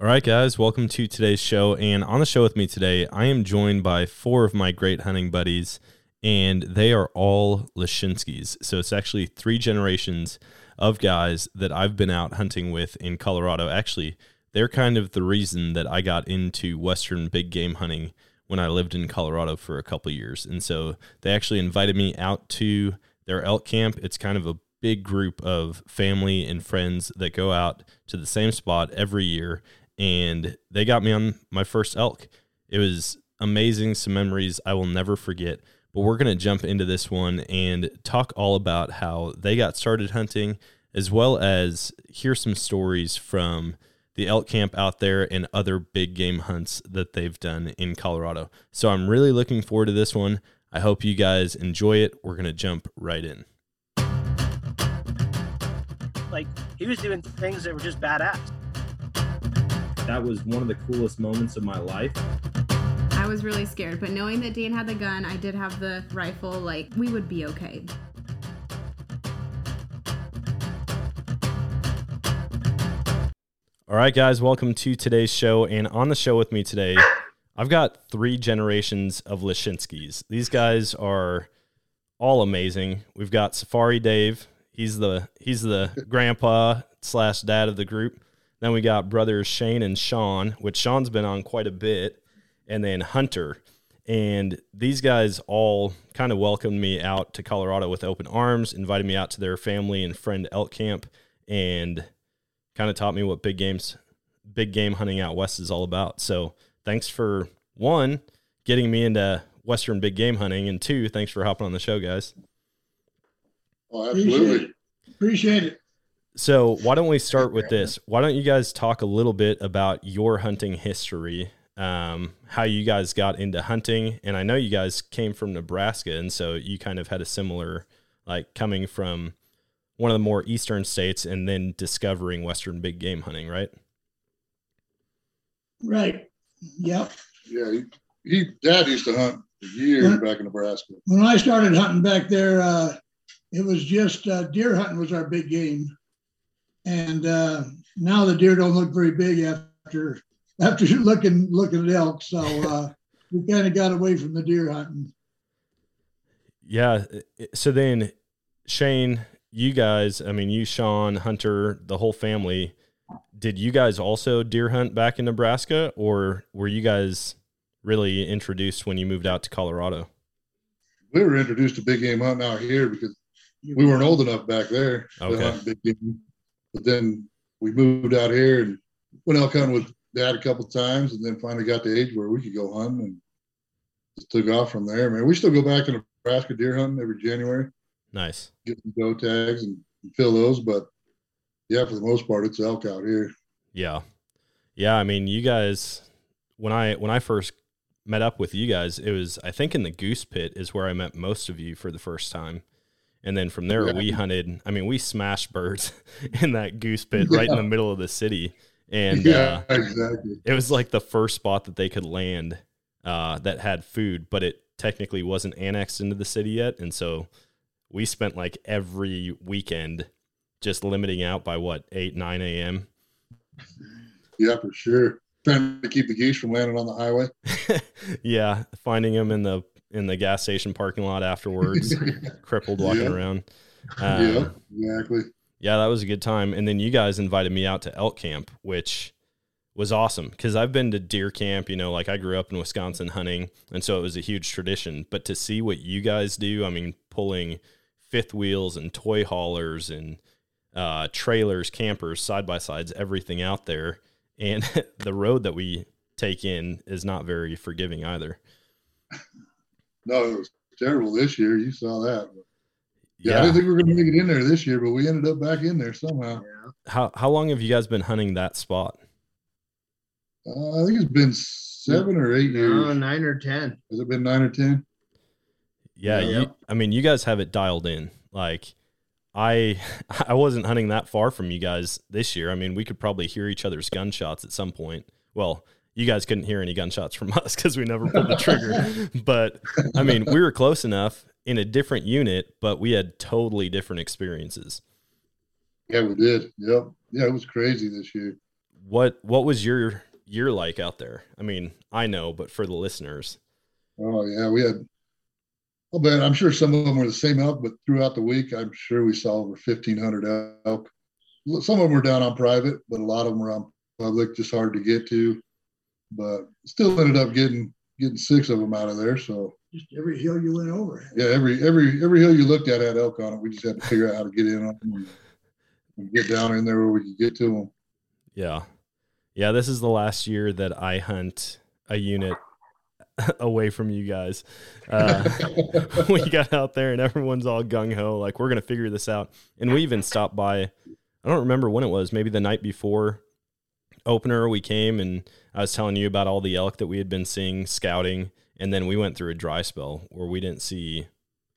All right, guys, welcome to today's show. And on the show with me today, I am joined by four of my great hunting buddies, and they are all Leschinskys. So it's actually three generations of guys that I've been out hunting with in Colorado. Actually, they're kind of the reason that I got into Western big game hunting when I lived in Colorado for a couple years. And so they actually invited me out to their elk camp. It's kind of a big group of family and friends that go out to the same spot every year and they got me on my first elk. It was amazing, some memories I will never forget. But we're going to jump into this one and talk all about how they got started hunting, as well as hear some stories from the elk camp out there and other big game hunts that they've done in Colorado. So I'm really looking forward to this one. I hope you guys enjoy it. We're going to jump right in. Like, he was doing things that were just badass that was one of the coolest moments of my life. I was really scared, but knowing that Dan had the gun, I did have the rifle, like, we would be okay. All right, guys, welcome to today's show. And on the show with me today, I've got three generations of Leschinskys. These guys are all amazing. We've got Safari Dave. He's the he's the grandpa slash dad of the group. Then we got brothers Shane and Shawn, which Shawn's been on quite a bit, and then Hunter. And these guys all kind of welcomed me out to Colorado with open arms, invited me out to their family and friend elk camp, and kind of taught me what big games, big game hunting out west is all about. So thanks for one, getting me into Western big game hunting, and two, thanks for hopping on the show, guys. Oh, absolutely. Appreciate it. Appreciate it. So why don't we start with this? Why don't you guys talk a little bit about your hunting history, um, how you guys got into hunting, and I know you guys came from Nebraska, and so you kind of had a similar, like coming from one of the more eastern states and then discovering western big game hunting, right? Right. Yep. Yeah, he, he dad used to hunt years when, back in Nebraska. When I started hunting back there, uh, it was just uh, deer hunting was our big game and uh, now the deer don't look very big after after looking looking at elk. So uh, we kind of got away from the deer hunting. Yeah. So then, Shane, you guys, I mean, you, Shawn, Hunter, the whole family, did you guys also deer hunt back in Nebraska, or were you guys really introduced when you moved out to Colorado? We were introduced to big game hunting out here because we weren't old enough back there okay. To hunt big game. But then we moved out here and went elk hunting with dad a couple times, and then finally got to the age where we could go hunting and just took off from there. Man, we still go back to Nebraska deer hunting every January. Nice. Get some doe tags and, and fill those, but yeah, for the most part, it's elk out here. Yeah, yeah. I mean, you guys, when I when I first met up with you guys, it was I think in the goose pit is where I met most of you for the first time. And then from there, yeah. we hunted. I mean, we smashed birds in that goose pit yeah. right in the middle of the city. And yeah, uh, exactly. It was like the first spot that they could land uh, that had food, but it technically wasn't annexed into the city yet. And so we spent like every weekend just limiting out by what, 8, 9 a.m. Yeah, for sure. Trying to keep the geese from landing on the highway. yeah, finding them in the in the gas station parking lot afterwards, crippled walking yeah. around. Um, yeah, exactly. Yeah, that was a good time. And then you guys invited me out to elk camp, which was awesome because I've been to deer camp. You know, like I grew up in Wisconsin hunting, and so it was a huge tradition. But to see what you guys do, I mean, pulling fifth wheels and toy haulers and uh, trailers, campers, side by sides, everything out there, and the road that we take in is not very forgiving either. No, it was terrible this year. You saw that. Yeah, yeah, I didn't think we were going to make it in there this year, but we ended up back in there somehow. Yeah. How how long have you guys been hunting that spot? Uh, I think it's been seven or eight years. No, nine or ten. Has it been nine or ten? Yeah, yeah. You, I mean, you guys have it dialed in. Like, I I wasn't hunting that far from you guys this year. I mean, we could probably hear each other's gunshots at some point. Well, you guys couldn't hear any gunshots from us because we never pulled the trigger. but I mean, we were close enough in a different unit, but we had totally different experiences. Yeah, we did. Yep. Yeah, it was crazy this year. what what was your year like out there? I mean, I know, but for the listeners. Oh yeah, we had. I'll bet I'm sure some of them were the same elk, but throughout the week, I'm sure we saw over 1,500 elk. Some of them were down on private, but a lot of them were on public, just hard to get to. But still ended up getting getting six of them out of there. So just every hill you went over. Yeah, every every every hill you looked at had elk on it. We just had to figure out how to get in on them and, and get down in there where we could get to them. Yeah, yeah. This is the last year that I hunt a unit away from you guys. Uh, we got out there and everyone's all gung ho, like we're gonna figure this out. And we even stopped by. I don't remember when it was. Maybe the night before opener, we came and I was telling you about all the elk that we had been seeing scouting, and then we went through a dry spell where we didn't see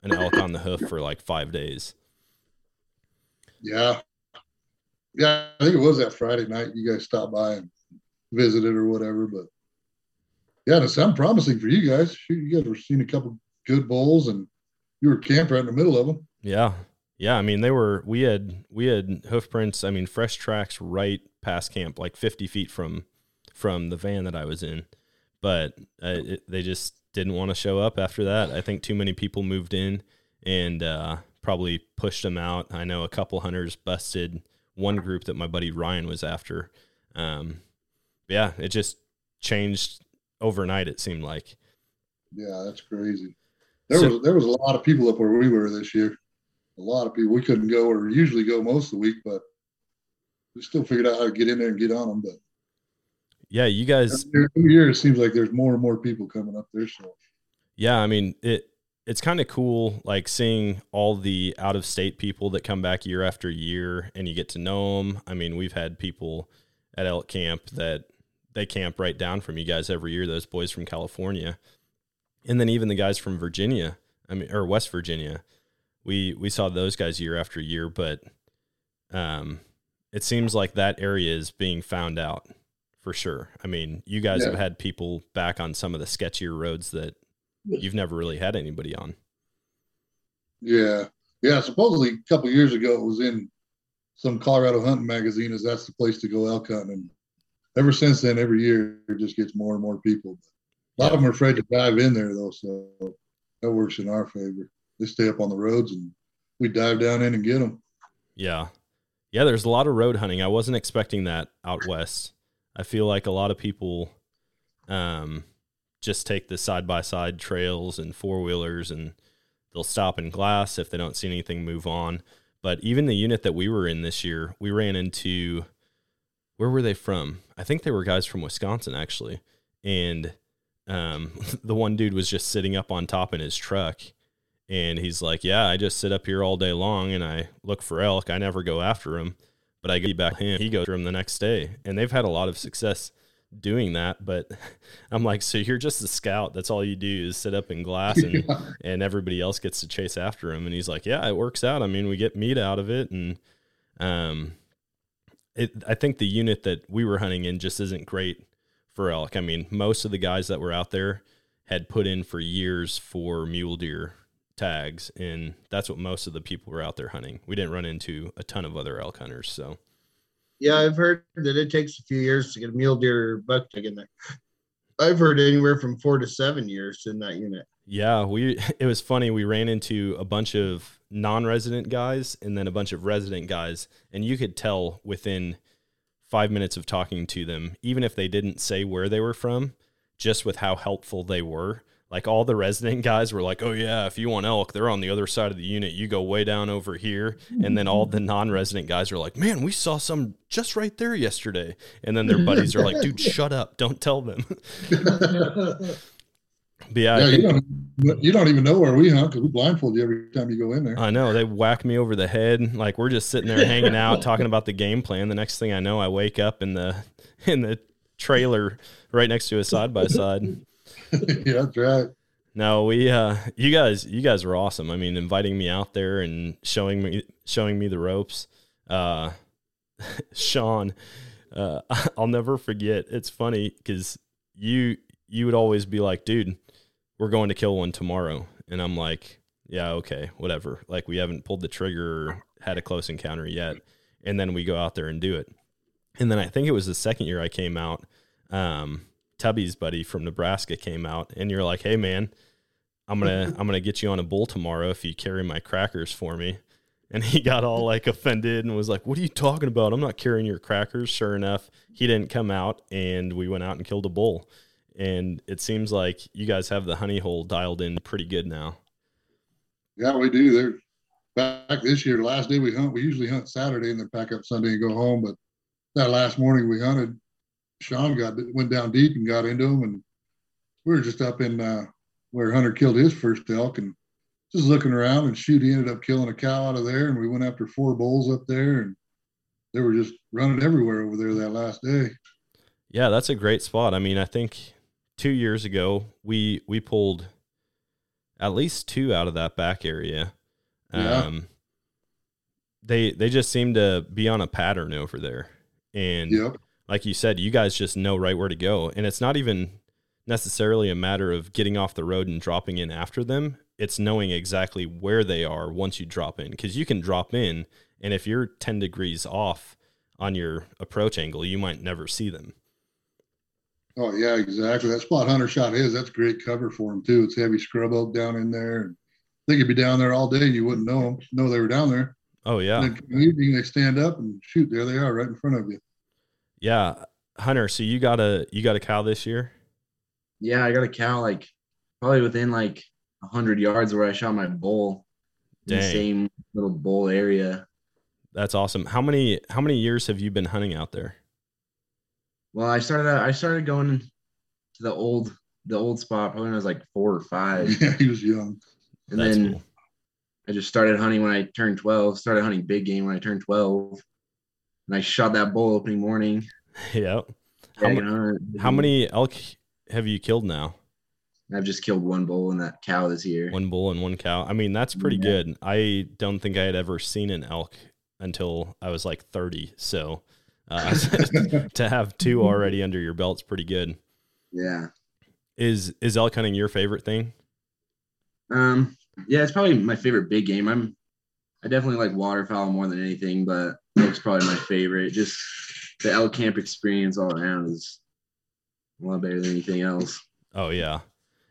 an elk on the hoof for like five days. Yeah, yeah, I think it was that Friday night you guys stopped by and visited or whatever, but yeah, it sounded promising for you guys. You guys were seeing a couple good bulls, and you were camping right in the middle of them. Yeah, yeah. I mean, they were. We had we had hoof prints. I mean, fresh tracks right past camp, like fifty feet from from the van that I was in, but uh, it, they just didn't want to show up after that. I think too many people moved in and uh, probably pushed them out. I know a couple hunters busted one group that my buddy Ryan was after. Um, yeah, it just changed overnight. It seemed like. Yeah, that's crazy. There so, was there was a lot of people up where we were this year. A lot of people. We couldn't go or usually go most of the week, but we still figured out how to get in there and get on them. But yeah, you guys. Every year it seems like there's more and more people coming up there. So yeah, I mean it. It's kind of cool, like seeing all the out of state people that come back year after year, and you get to know them. I mean, we've had people at elk camp that they camp right down from you guys every year. Those boys from California, and then even the guys from Virginia. I mean, or West Virginia. We we saw those guys year after year, but um, it seems like that area is being found out for sure. I mean, you guys yeah. have had people back on some of the sketchier roads that you've never really had anybody on. Yeah, yeah. Supposedly a couple years ago, it was in some Colorado hunting magazine as that's the place to go elk hunting. And ever since then, every year it just gets more and more people. A lot yeah. of them are afraid to dive in there though, so that works in our favor. They stay up on the roads and we dive down in and get them. Yeah, yeah. There's a lot of road hunting. I wasn't expecting that out west. I feel like a lot of people, um, just take the side by side trails and four wheelers and they'll stop in glass if they don't see anything move on. But even the unit that we were in this year, we ran into where were they from? I think they were guys from Wisconsin actually. And um, the one dude was just sitting up on top in his truck and he's like, "Yeah, I just sit up here all day long and I look for elk. I never go after them, but I get back him. He goes for him the next day." And they've had a lot of success doing that but i'm like so you're just a scout that's all you do is sit up in glass and yeah. and everybody else gets to chase after him and he's like yeah it works out i mean we get meat out of it and um it i think the unit that we were hunting in just isn't great for elk i mean most of the guys that were out there had put in for years for mule deer tags and that's what most of the people were out there hunting we didn't run into a ton of other elk hunters so yeah, I've heard that it takes a few years to get a mule deer buck tag in there. I've heard anywhere from four to seven years in that unit. Yeah, we it was funny. We ran into a bunch of non-resident guys and then a bunch of resident guys, and you could tell within five minutes of talking to them, even if they didn't say where they were from, just with how helpful they were like all the resident guys were like, "Oh yeah, if you want elk, they're on the other side of the unit. You go way down over here." And then all the non-resident guys are like, "Man, we saw some just right there yesterday." And then their buddies are like, "Dude, shut up! Don't tell them." yeah, yeah you don't you don't even know where we hunt because we blindfold you every time you go in there. I know they whack me over the head. Like we're just sitting there hanging out, talking about the game plan. The next thing I know, I wake up in the in the trailer right next to a side by side. yeah, that's right. No, we uh you guys you guys were awesome. I mean, inviting me out there and showing me showing me the ropes. Uh Shawn, uh I'll never forget. It's funny cuz you you would always be like, "Dude, we're going to kill one tomorrow." And I'm like, "Yeah, okay, whatever." Like we haven't pulled the trigger or had a close encounter yet. And then we go out there and do it. And then I think it was the second year I came out. Um, Tubby's buddy from Nebraska came out, and you're like, "Hey, man, I'm gonna I'm gonna get you on a bull tomorrow if you carry my crackers for me." And he got all like offended and was like, "What are you talking about? I'm not carrying your crackers." Sure enough, he didn't come out, and we went out and killed a bull. And it seems like you guys have the honey hole dialed in pretty good now. Yeah, we do. They're back this year. Last day we hunt, we usually hunt Saturday and then pack up Sunday and go home. But that last morning we hunted, Shawn got went down deep and got into them, and we were just up in uh, where Hunter killed his first elk and just looking around and shoot. He ended up killing a cow out of there, and we went after four bulls up there, and they were just running everywhere over there that last day. Yeah, that's a great spot. I mean, I think two years ago we we pulled at least two out of that back area. Yeah. Um, they they just seem to be on a pattern over there, and yep. Like you said, you guys just know right where to go, and it's not even necessarily a matter of getting off the road and dropping in after them. It's knowing exactly where they are once you drop in, because you can drop in, and if you're ten degrees off on your approach angle, you might never see them. Oh yeah, exactly. That spot Hunter shot his. That's great cover for them, too. It's heavy scrub oak down in there. And they could be down there all day. And you wouldn't know them, know they were down there. Oh yeah. And then evening they stand up and shoot. There they are, right in front of you. Yeah, Hunter. So you got a you got a cow this year? Yeah, I got a cow like probably within like hundred yards where I shot my bull. Dang. In the same little bull area. That's awesome. How many how many years have you been hunting out there? Well, I started I started going to the old the old spot probably when I was like four or five. Yeah, he was young. And That's then cool. I just started hunting when I turned 12, started hunting big game when I turned 12. And I shot that bull opening morning. Yeah. How, how many elk have you killed now? I've just killed one bull and that cow this year. One bull and one cow. I mean, that's pretty yeah. good. I don't think I had ever seen an elk until I was like 30. So uh, to have two already under your belt's is pretty good. Yeah. Is is elk hunting your favorite thing? Um, yeah, it's probably my favorite big game. I'm I definitely like waterfowl more than anything, but elk's probably my favorite. Just the elk camp experience all around is a lot better than anything else. Oh yeah.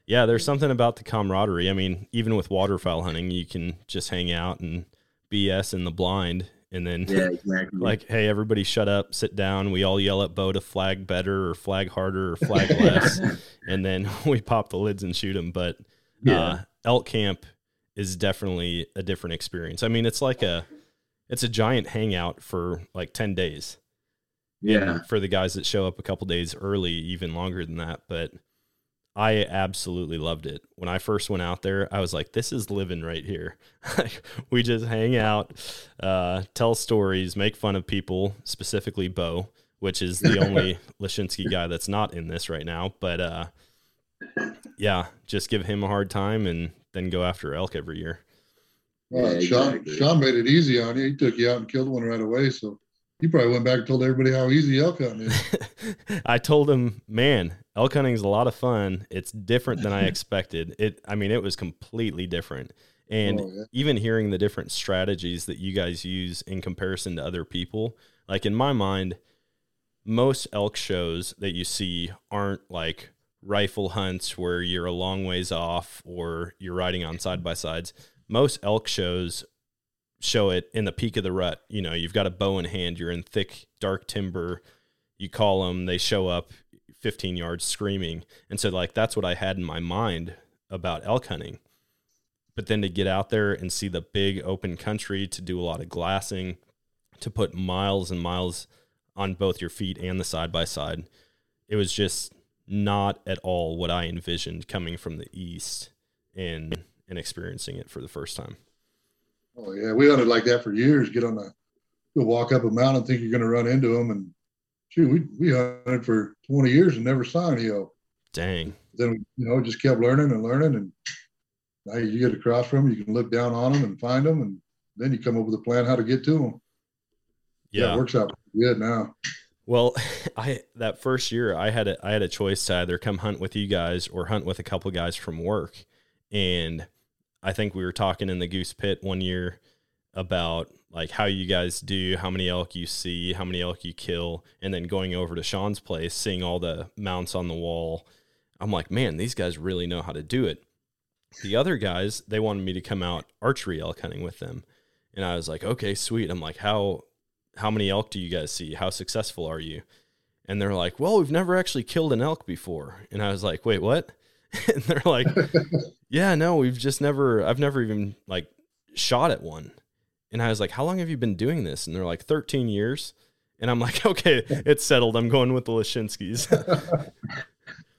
Yeah, there's something about the camaraderie. I mean, even with waterfowl hunting, you can just hang out and BS in the blind and then yeah, exactly. like, hey, everybody, shut up, sit down. We all yell at Bo to flag better or flag harder or flag less, and then we pop the lids and shoot them. But yeah. uh, elk camp is definitely a different experience. I mean, it's like a it's a giant hangout for like ten days. Yeah, and for the guys that show up a couple days early, even longer than that. But I absolutely loved it. When I first went out there, I was like, this is living right here. we just hang out, uh, tell stories, make fun of people, specifically Bo, which is the only Leschinsky guy that's not in this right now. But uh, yeah, just give him a hard time and then go after elk every year. Well, yeah, Shawn, exactly. Shawn made it easy on you. He took you out and killed one right away. So you probably went back and told everybody how easy elk hunting is. I told him, man, elk hunting is a lot of fun. It's different than I expected. It, I mean, it was completely different. And oh, yeah. even hearing the different strategies that you guys use in comparison to other people, like in my mind, most elk shows that you see aren't like rifle hunts where you're a long ways off or you're riding on side by sides. Most elk shows show it in the peak of the rut. You know, you've got a bow in hand, you're in thick, dark timber. You call them, they show up 15 yards screaming. And so, like, that's what I had in my mind about elk hunting. But then to get out there and see the big open country, to do a lot of glassing, to put miles and miles on both your feet and the side by side, it was just not at all what I envisioned coming from the east and and experiencing it for the first time. Oh yeah, we hunted like that for years. Get on the go walk up a mountain, think you're going to run into them, and shoot, we we hunted for 20 years and never saw any elk. Dang. Then you know just kept learning and learning, and now you get across from them, you can look down on them and find them, and then you come up with a plan how to get to them. Yeah, yeah it works out good now. Well, I that first year I had a I had a choice to either come hunt with you guys or hunt with a couple guys from work, and I think we were talking in the goose pit one year about like how you guys do, how many elk you see, how many elk you kill, and then going over to Shawn's place, seeing all the mounts on the wall. I'm like, man, these guys really know how to do it. The other guys, they wanted me to come out archery elk hunting with them. And I was like, okay, sweet. I'm like, how how many elk do you guys see? How successful are you? And they're like, well, we've never actually killed an elk before. And I was like, wait, what? and they're like, yeah, no, we've just never, I've never even like shot at one. And I was like, how long have you been doing this? And they're like, 13 years. And I'm like, okay, it's settled. I'm going with the Leschinskys.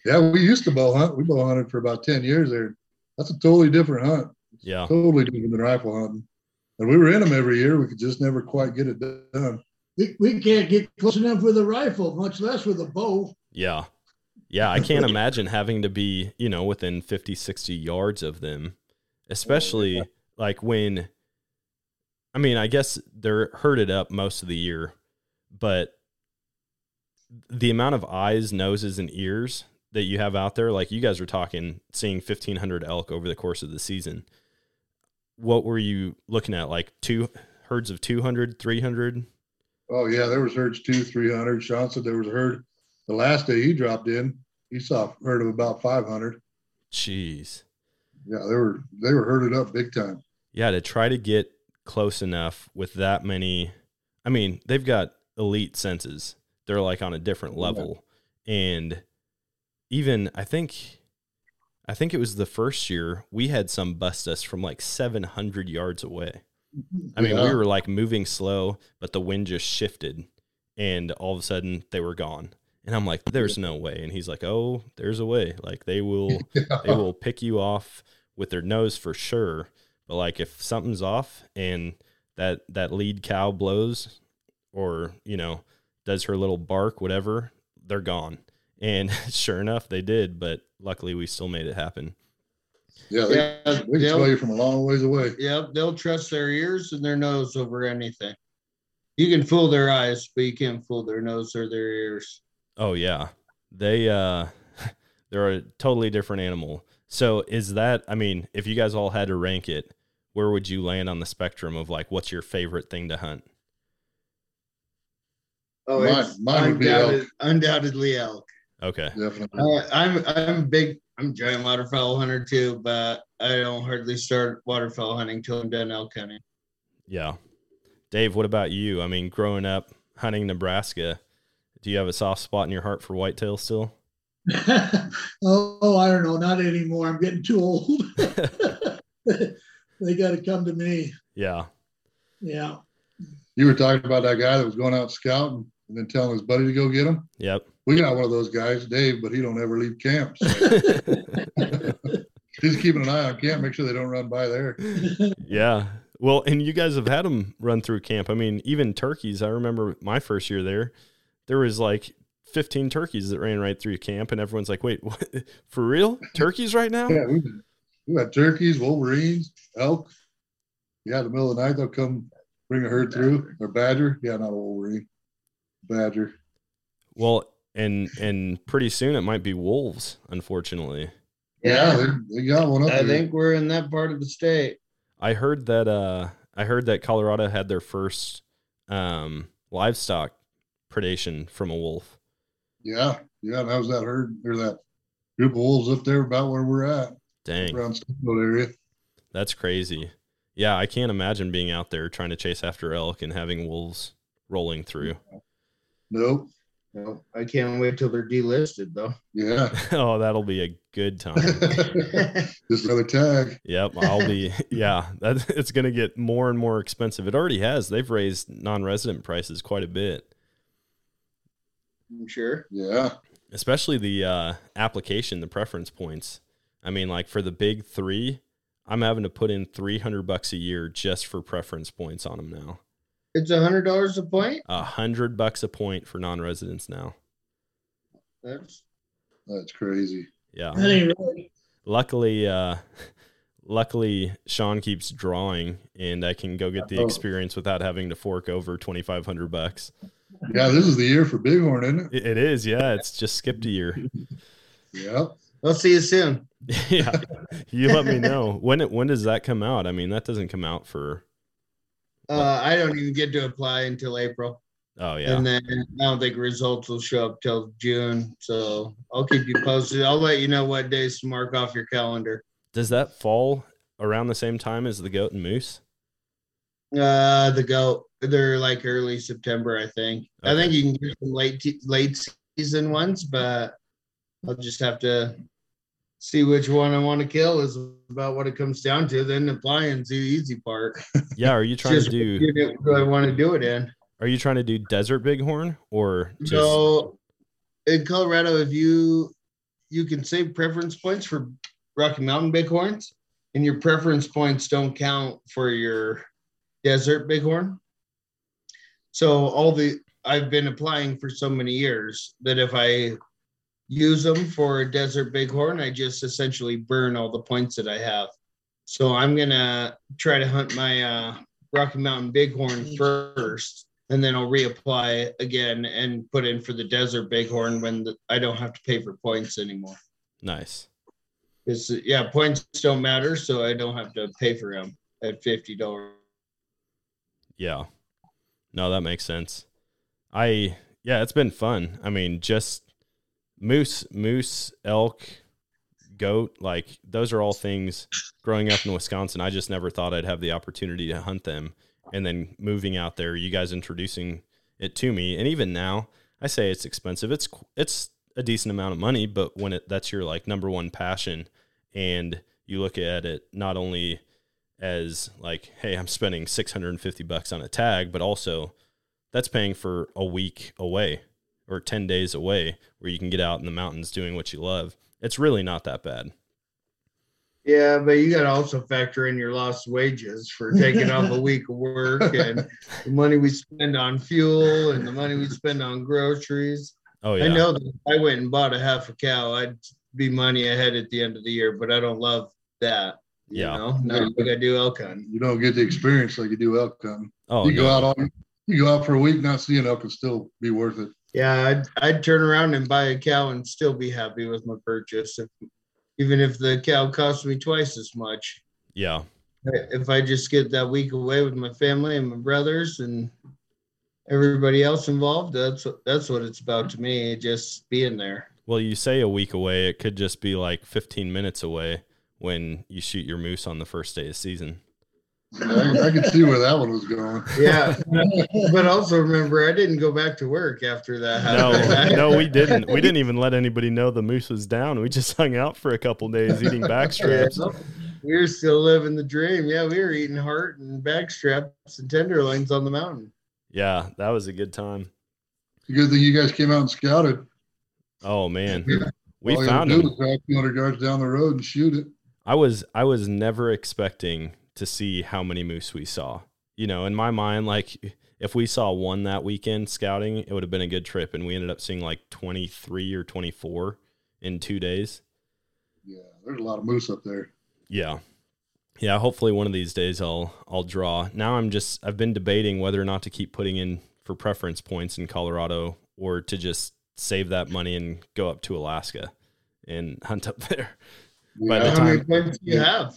yeah, we used to bow hunt. We bow hunted for about 10 years there. That's a totally different hunt. Yeah. Totally different than rifle hunting. And we were in them every year. We could just never quite get it done. We, we can't get close enough with a rifle, much less with a bow. Yeah. Yeah. I can't imagine having to be, you know, within 50, 60 yards of them, especially yeah. like when, I mean, I guess they're herded up most of the year, but the amount of eyes, noses, and ears that you have out there, like you guys were talking, seeing 1,500 elk over the course of the season what were you looking at? Like two herds of 200, 300? Oh, yeah. There was herds two, 300. Shawn said there was a herd the last day he dropped in. He saw herd of about 500. Jeez. Yeah, they were they were herded up big time. Yeah, to try to get close enough with that many. I mean, they've got elite senses. They're like on a different level, yeah. and even I think I think it was the first year we had some bust us from like 700 yards away. I mean, yeah. we were like moving slow, but the wind just shifted and all of a sudden they were gone. And I'm like, there's no way. And he's like, oh, there's a way. Like they will, yeah. they will pick you off with their nose for sure. But like if something's off and that, that lead cow blows or, you know, does her little bark, whatever, they're gone. And sure enough, they did. But luckily we still made it happen. Yeah, they, yeah, they can smell you from a long ways away. Yep, they'll trust their ears and their nose over anything. You can fool their eyes, but you can't fool their nose or their ears. Oh yeah, they uh, they're a totally different animal. So is that? I mean, if you guys all had to rank it, where would you land on the spectrum of like what's your favorite thing to hunt? Oh, mine, mine would be elk. undoubtedly elk. Okay. Definitely. Uh, I'm I'm big. I'm giant waterfowl hunter too, but I don't hardly start waterfowl hunting till I'm done elk hunting. Yeah. Dave, what about you? I mean, growing up hunting Nebraska, do you have a soft spot in your heart for whitetail still? Oh, oh, I don't know. Not anymore. I'm getting too old. they got to come to me. Yeah. Yeah. You were talking about that guy that was going out scouting and then telling his buddy to go get him. Yep. We got one of those guys, Dave, but he don't ever leave camp. So. He's keeping an eye on camp, make sure they don't run by there. Yeah. Well, and you guys have had them run through camp. I mean, even turkeys. I remember my first year there, there was like 15 turkeys that ran right through camp, and everyone's like, "Wait, what? for real? Turkeys right now?" Yeah, we, we got turkeys, wolverines, elk. Yeah, in the middle of the night they'll come bring a herd through. Or badger. Yeah, not a wolverine badger. Well, and and pretty soon it might be wolves, unfortunately. Yeah, they, they got one up. I think we're in that part of the state. I heard that uh I heard that Colorado had their first um livestock predation from a wolf. Yeah, yeah, that was that herd or that group of wolves up there about where we're at. Dang. Around Steamboat area. That's crazy. Yeah, I can't imagine being out there trying to chase after elk and having wolves rolling through. Nope. No, I can't wait till they're delisted though. Yeah. oh, that'll be a good time. Just another tag. Yep, I'll be. Yeah, that it's going to get more and more expensive. It already has. They've raised non-resident prices quite a bit. I'm sure. Yeah. Especially the uh, application, the preference points. I mean, like for the big three, I'm having to put in 300 bucks a year just for preference points on them now. It's a hundred dollars a point. A hundred bucks a point for non-residents now. That's that's crazy. Yeah. That ain't. Luckily, uh, luckily Shawn keeps drawing, and I can go get the oh. experience without having to fork over twenty five hundred bucks. Yeah, this is the year for Bighorn, isn't it? It is. Yeah, it's just skipped a year. yeah. I'll see you soon. yeah, you let me know when it when does that come out? I mean, that doesn't come out for Uh, I don't even get to apply until April. Oh yeah. And then I don't think results will show up till June. So I'll keep you posted. I'll let you know what days to mark off your calendar. Does that fall around the same time as the goat and moose? Uh, the goat. They're like early September, I think. Okay. I think you can get some late late season ones, but I'll just have to see which one I want to kill. Is about what it comes down to. Then applying's the easy part. Yeah. Are you trying to do? Do I want to do it in? Are you trying to do desert bighorn or just... so? In Colorado, if you you can save preference points for Rocky Mountain bighorns, and your preference points don't count for your desert bighorn. So all the I've been applying for so many years that if I use them for a desert bighorn, I just essentially burn all the points that I have. So I'm gonna try to hunt my uh, Rocky Mountain bighorn first, and then I'll reapply again and put in for the desert bighorn when the, I don't have to pay for points anymore. Nice. Because yeah, points don't matter, so I don't have to pay for them at fifty dollars. Yeah. No, that makes sense. I yeah, it's been fun. I mean, just moose, moose, elk, goat, like those are all things growing up in Wisconsin. I just never thought I'd have the opportunity to hunt them. And then moving out there, you guys introducing it to me, and even now, I say it's expensive. It's it's a decent amount of money, but when it that's your like number one passion, and you look at it not only as like, hey, I'm spending 650 bucks on a tag, but also that's paying for a week away or 10 days away where you can get out in the mountains doing what you love. It's really not that bad. Yeah, but you got to also factor in your lost wages for taking off a week of work and the money we spend on fuel and the money we spend on groceries. Oh yeah. I know that I went and bought a half a cow. I'd be money ahead at the end of the year, but I don't love that. Yeah. know? Not like I do elk hunting. You don't get the experience like you do elk hunting. Oh, you no. go out all you go out for a week not seeing elk and still be worth it. Yeah, I'd, I'd turn around and buy a cow and still be happy with my purchase, if, even if the cow cost me twice as much. Yeah. If I just get that week away with my family and my brothers and everybody else involved, that's that's what it's about to me. Just being there. Well, you say a week away. It could just be like 15 minutes away when you shoot your moose on the first day of season. I, I could see where that one was going. Yeah, but also remember, I didn't go back to work after that. No, no, we didn't. We didn't even let anybody know the moose was down. We just hung out for a couple days eating back straps. Yeah, we were still living the dream. Yeah, we were eating heart and back straps and tenderloins on the mountain. Yeah, that was a good time. It's a good thing you guys came out and scouted. Oh man, we All you found had to them. do was drive 200 yards down the road and shoot it. I was I was never expecting to see how many moose we saw. You know, in my mind, like if we saw one that weekend scouting, it would have been a good trip, and we ended up seeing like twenty three or twenty four in two days. Yeah, there's a lot of moose up there. Yeah. Yeah, hopefully one of these days I'll I'll draw. Now I'm just I've been debating whether or not to keep putting in for preference points in Colorado or to just save that money and go up to Alaska and hunt up there. By the Yeah. How many time do you have?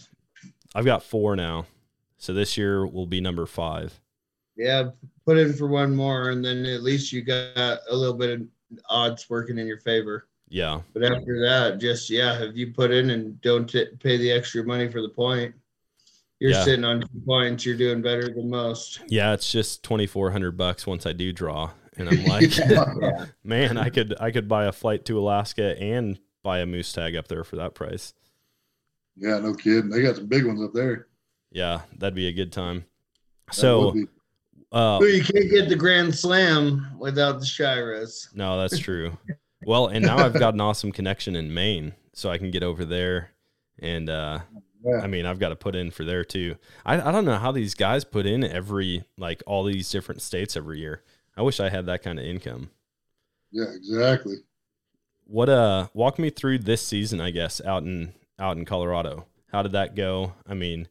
I've got 4 now. So this year will be number 5. Yeah, put in for one more, and then at least you got a little bit of odds working in your favor. Yeah. But after that, just yeah, if you put in and don't t- pay the extra money for the point, you're Yeah. sitting on two points. You're doing better than most. Yeah, it's just 2400 bucks once I do draw and I'm like, Yeah. man, I could I could buy a flight to Alaska and buy a moose tag up there for that price. Yeah, no kidding. They got some big ones up there. Yeah, that'd be a good time. That So uh Well, you can't get the Grand Slam without the Shiras. No, that's true. well, and now I've got an awesome connection in Maine, so I can get over there. And uh, Yeah. I mean, I've got to put in for there too. I, I don't know how these guys put in every like all these different states every year. I wish I had that kind of income. yeah, exactly. What uh, walk me through this season, I guess, out in out in Colorado. How did that go? I mean,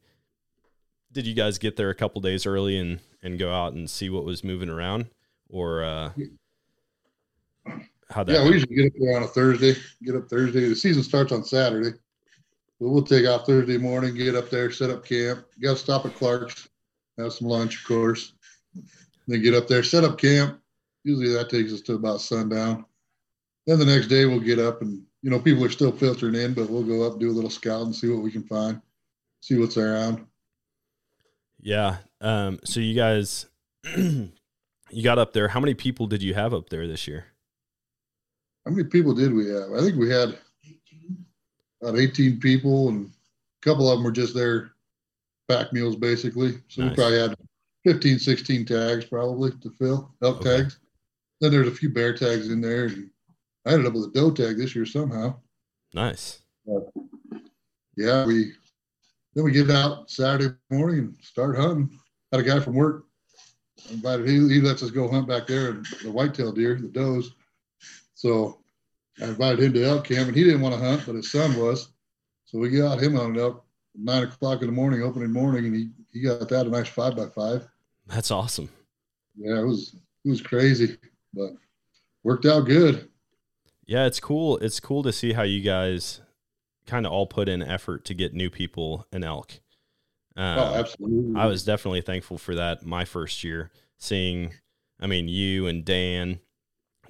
did you guys get there a couple days early and and go out and see what was moving around, or uh, how that? Yeah, go? we usually get up there on a Thursday. Get up Thursday. The season starts on Saturday. But we'll take off Thursday morning, get up there, set up camp. You got to stop at Clark's. have some lunch, of course. Then get up there, set up camp. Usually that takes us to about sundown. Then the next day we'll get up and you know people are still filtering in, but we'll go up do a little scout and see what we can find, see what's around. Yeah. Um. So you guys, you got up there. How many people did you have up there this year? How many people did we have? I think we had about 18 people, and a couple of them were just there pack mules basically. So nice. we probably had 15, 16 tags probably to fill, elk okay. tags. Then there's a few bear tags in there. And I ended up with a doe tag this year somehow. Nice. But yeah, we then we get out Saturday morning and start hunting. Had a guy from work invited. He, he lets us go hunt back there and the whitetail deer, the does. So I invited him to elk camp, and he didn't want to hunt, but his son was. So we got him on elk nine o'clock in the morning, opening morning, and he he got that a nice five by five. That's awesome. Yeah, it was it was crazy, but worked out good. Yeah, it's cool. It's cool to see how you guys kind of all put in effort to get new people an elk. Um, oh, absolutely. I was definitely thankful for that my first year, seeing, I mean, you and Dan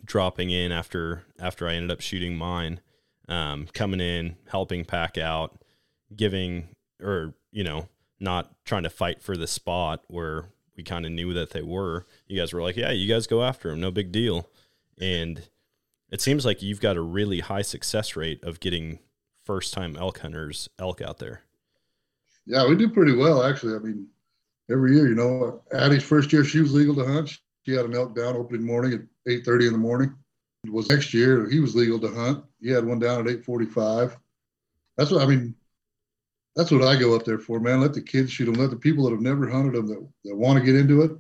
dropping in after after I ended up shooting mine, um, coming in, helping pack out, giving or you know not trying to fight for the spot where we kind of knew that they were. You guys were like, yeah, you guys go after them, no big deal. And it seems like you've got a really high success rate of getting first time elk hunters elk out there. Yeah, we do pretty well actually. I mean, every year, you know, Addie's first year she was legal to hunt. She had an elk down opening morning at eight thirty in the morning. It was next year he was legal to hunt. He had one down at eight forty five. That's what I mean that's what I go up there for, man. Let the kids shoot them. Let the people that have never hunted them that, that want to get into it,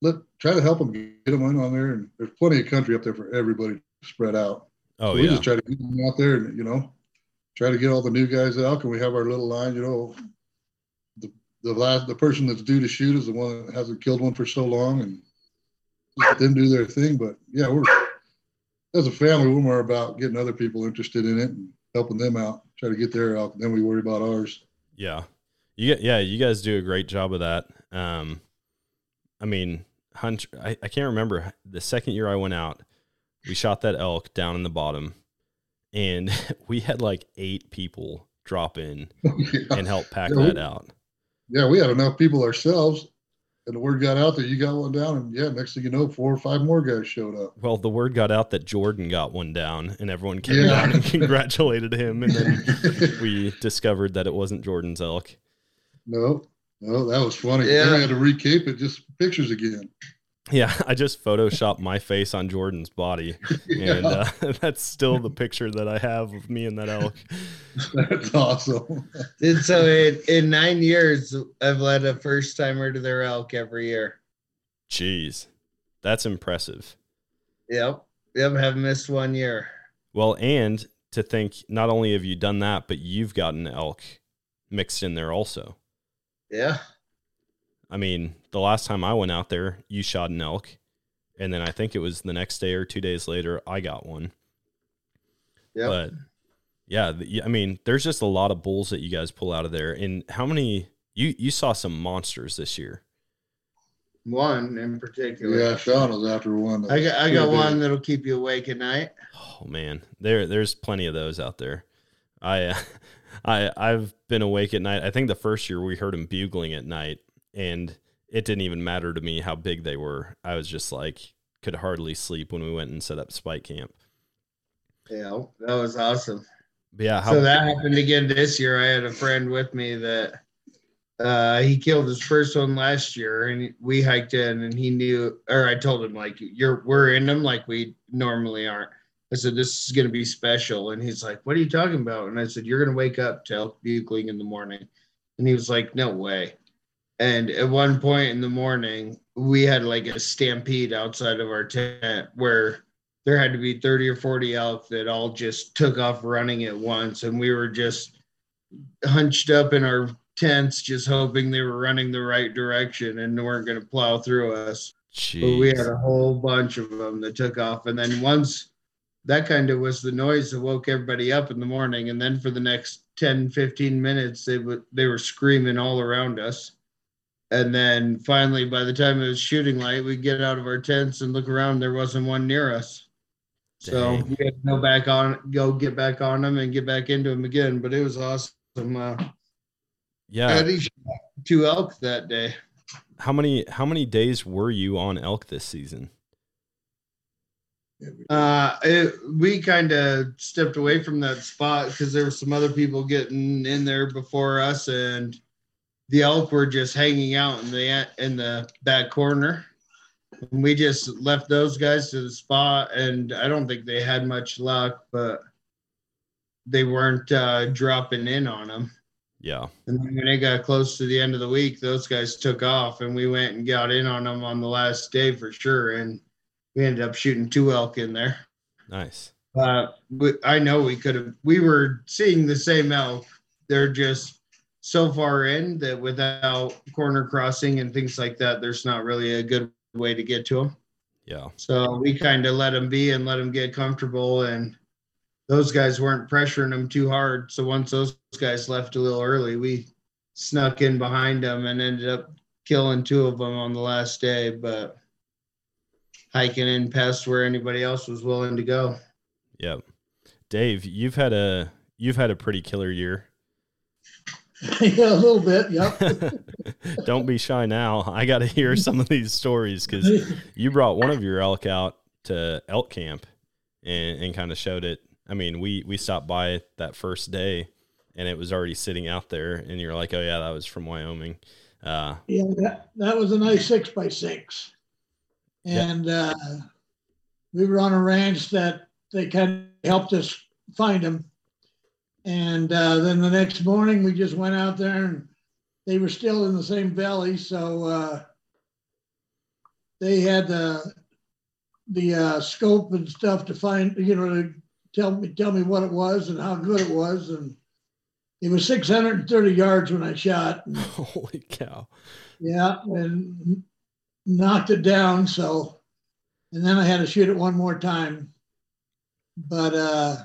let try to help them get them in on there. And there's plenty of country up there for everybody spread out. Oh, so we yeah. just try to get them out there and, you know, try to get all the new guys out. Can we have our little line, you know, the, the last, the person that's due to shoot is the one that hasn't killed one for so long and let them do their thing. But yeah, we're, as a family, we're more about getting other people interested in it and helping them out, try to get their out. Then we worry about ours. Yeah. You yeah, you guys do a great job of that. Um, I mean, hunt. I, I can't remember the second year I went out, we shot that elk down in the bottom and we had like eight people drop in oh, yeah. and help pack yeah, that we, out. Yeah, we had enough people ourselves and the word got out that you got one down, and yeah, next thing you know, four or five more guys showed up. Well, the word got out that Jordan got one down, and everyone came yeah. down and congratulated him, and then we discovered that it wasn't Jordan's elk. No, no, that was funny. Yeah. I had to recape it, just pictures again. Yeah, I just photoshopped my face on Jordan's body, yeah. and uh, that's still the picture that I have of me and that elk. That's awesome. and so, in, in nine years, I've led a first timer to their elk every year. Jeez, that's impressive. Yep, yep, haven't missed one year. Well, and to think, not only have you done that, but you've gotten elk mixed in there also. Yeah. I mean, the last time I went out there, you shot an elk, and then I think it was the next day or two days later, I got one. Yeah. But yeah, I mean, there's just a lot of bulls that you guys pull out of there. And how many you you saw some monsters this year? One in particular. Yeah, Shawn was after one. I got I got one that'll keep you awake at night. Oh man, there there's plenty of those out there. I uh, I I've been awake at night. I think the first year we heard him bugling at night and it didn't even matter to me how big they were. I was just like could hardly sleep when we went and set up spike camp. Yeah, that was awesome. But yeah, how- so that happened again this year. I had a friend with me that uh, he killed his first one last year, and we hiked in, and he knew, or I told him like, "You're we're in them like we normally aren't." I said, "This is going to be special," and he's like, "What are you talking about?" And I said, "You're going to wake up to elk bugling in the morning," and he was like, "No way." And at one point in the morning, we had like a stampede outside of our tent where there had to be 30 or 40 elk that all just took off running at once. And we were just hunched up in our tents, just hoping they were running the right direction and weren't going to plow through us. Jeez. But we had a whole bunch of them that took off. And then once that kind of was the noise that woke everybody up in the morning. And then for the next 10, 15 minutes, they, w- they were screaming all around us And then finally, by the time it was shooting light, we get out of our tents and look around. There wasn't one near us. So Dang. we had to go back on, go get back on them and get back into them again. But it was awesome. Uh, Yeah. Eddie shot two elk that day. How many how many days were you on elk this season? Uh, it, we kind of stepped away from that spot because there were some other people getting in there before us, and the elk were just hanging out in the in the back corner. And we just left those guys to the spot, and I don't think they had much luck, but they weren't uh, dropping in on them. Yeah. And then when it got close to the end of the week, those guys took off, and we went and got in on them on the last day for sure. And we ended up shooting two elk in there. Nice. Uh, we, I know we could have. We were seeing the same elk. They're just so far in that without corner crossing and things like that, there's not really a good way to get to them. Yeah. So we kind of let them be and let them get comfortable. And those guys weren't pressuring them too hard. So once those guys left a little early, we snuck in behind them and ended up killing two of them on the last day. But hiking in past where anybody else was willing to go. Yep. Dave, you've had a you've had a pretty killer year. yeah, a little bit. Yep. Don't be shy now. I got to hear some of these stories because you brought one of your elk out to elk camp and, and kind of showed it. I mean, we we stopped by it that first day and it was already sitting out there, and you're like, oh yeah, that was from Wyoming. Uh, Yeah, that, that was a nice six by six. Yeah. And uh, we were on a ranch that they kind of helped us find them. And uh, then the next morning, we just went out there and they were still in the same valley. So uh, they had the the uh, scope and stuff to find, you know, to tell me tell me what it was and how good it was. And it was 630 yards when I shot. And holy cow! yeah, and knocked it down. So, and then I had to shoot it one more time, but uh,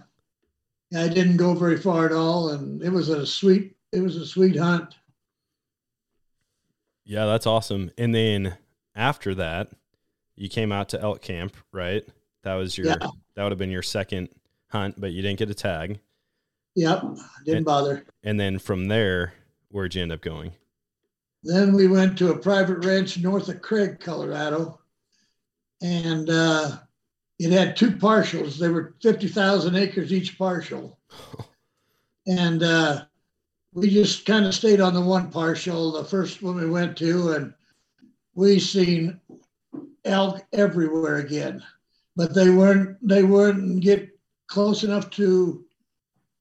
I didn't go very far at all. And it was a sweet, it was a sweet hunt. Yeah, that's awesome. And then after that, you came out to elk camp, right? That was your Yeah. that would have been your second hunt, but you didn't get a tag. Yep, didn't And- bother. And then from there, where'd you end up going? Then we went to a private ranch north of Craig, Colorado, and uh, it had two partials. They were 50,000 acres each partial. And uh, we just kind of stayed on the one partial, the first one we went to, and we seen elk everywhere again. But they weren't they weren't get close enough to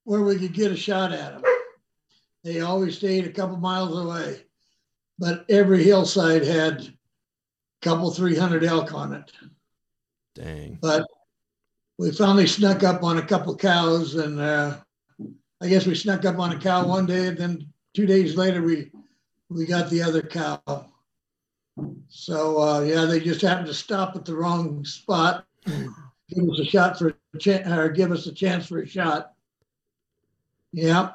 where we could get a shot at them. They always stayed a couple miles away but every hillside had a couple, three hundred elk on it. Dang. But we finally snuck up on a couple cows, and uh, I guess we snuck up on a cow one day, and then two days later we we got the other cow. So uh, yeah, they just happened to stop at the wrong spot, give us a shot for a chance, or give us a chance for a shot. Yeah,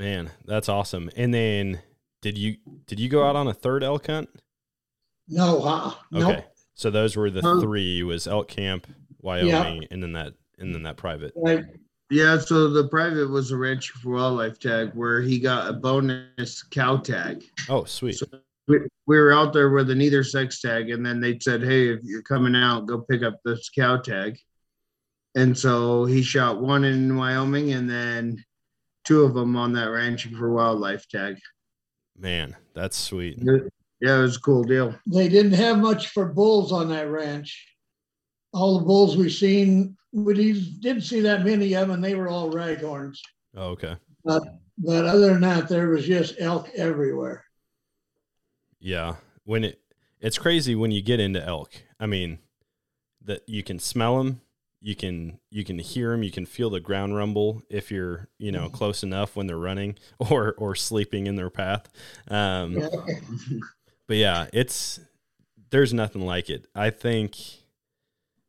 Man, that's awesome. And then did you did you go out on a third elk hunt? no, huh? Okay. Nope. So those were the Huh. three was elk camp, Wyoming, and then that and then that private. Right. Yeah, so the private was a Rancher for Wildlife tag where he got a bonus cow tag. Oh, sweet. So we, we were out there with an either sex tag, and then they said, "Hey, if you're coming out, go pick up this cow tag." And so he shot one in Wyoming, and then two of them on that Ranching for Wildlife tag. Man, that's sweet. Yeah, it was a cool deal. they didn't have much for bulls on that ranch. All the bulls we seen, we didn't didn't see that many of them, and they were all raghorns. Oh, okay. But but other than that, there was just elk everywhere. Yeah. When it it's crazy when you get into elk. I mean, that you can smell them, you can you can hear them, you can feel the ground rumble if you're you know close enough when they're running or or sleeping in their path. Um, Yeah. but yeah, it's there's nothing like it. I think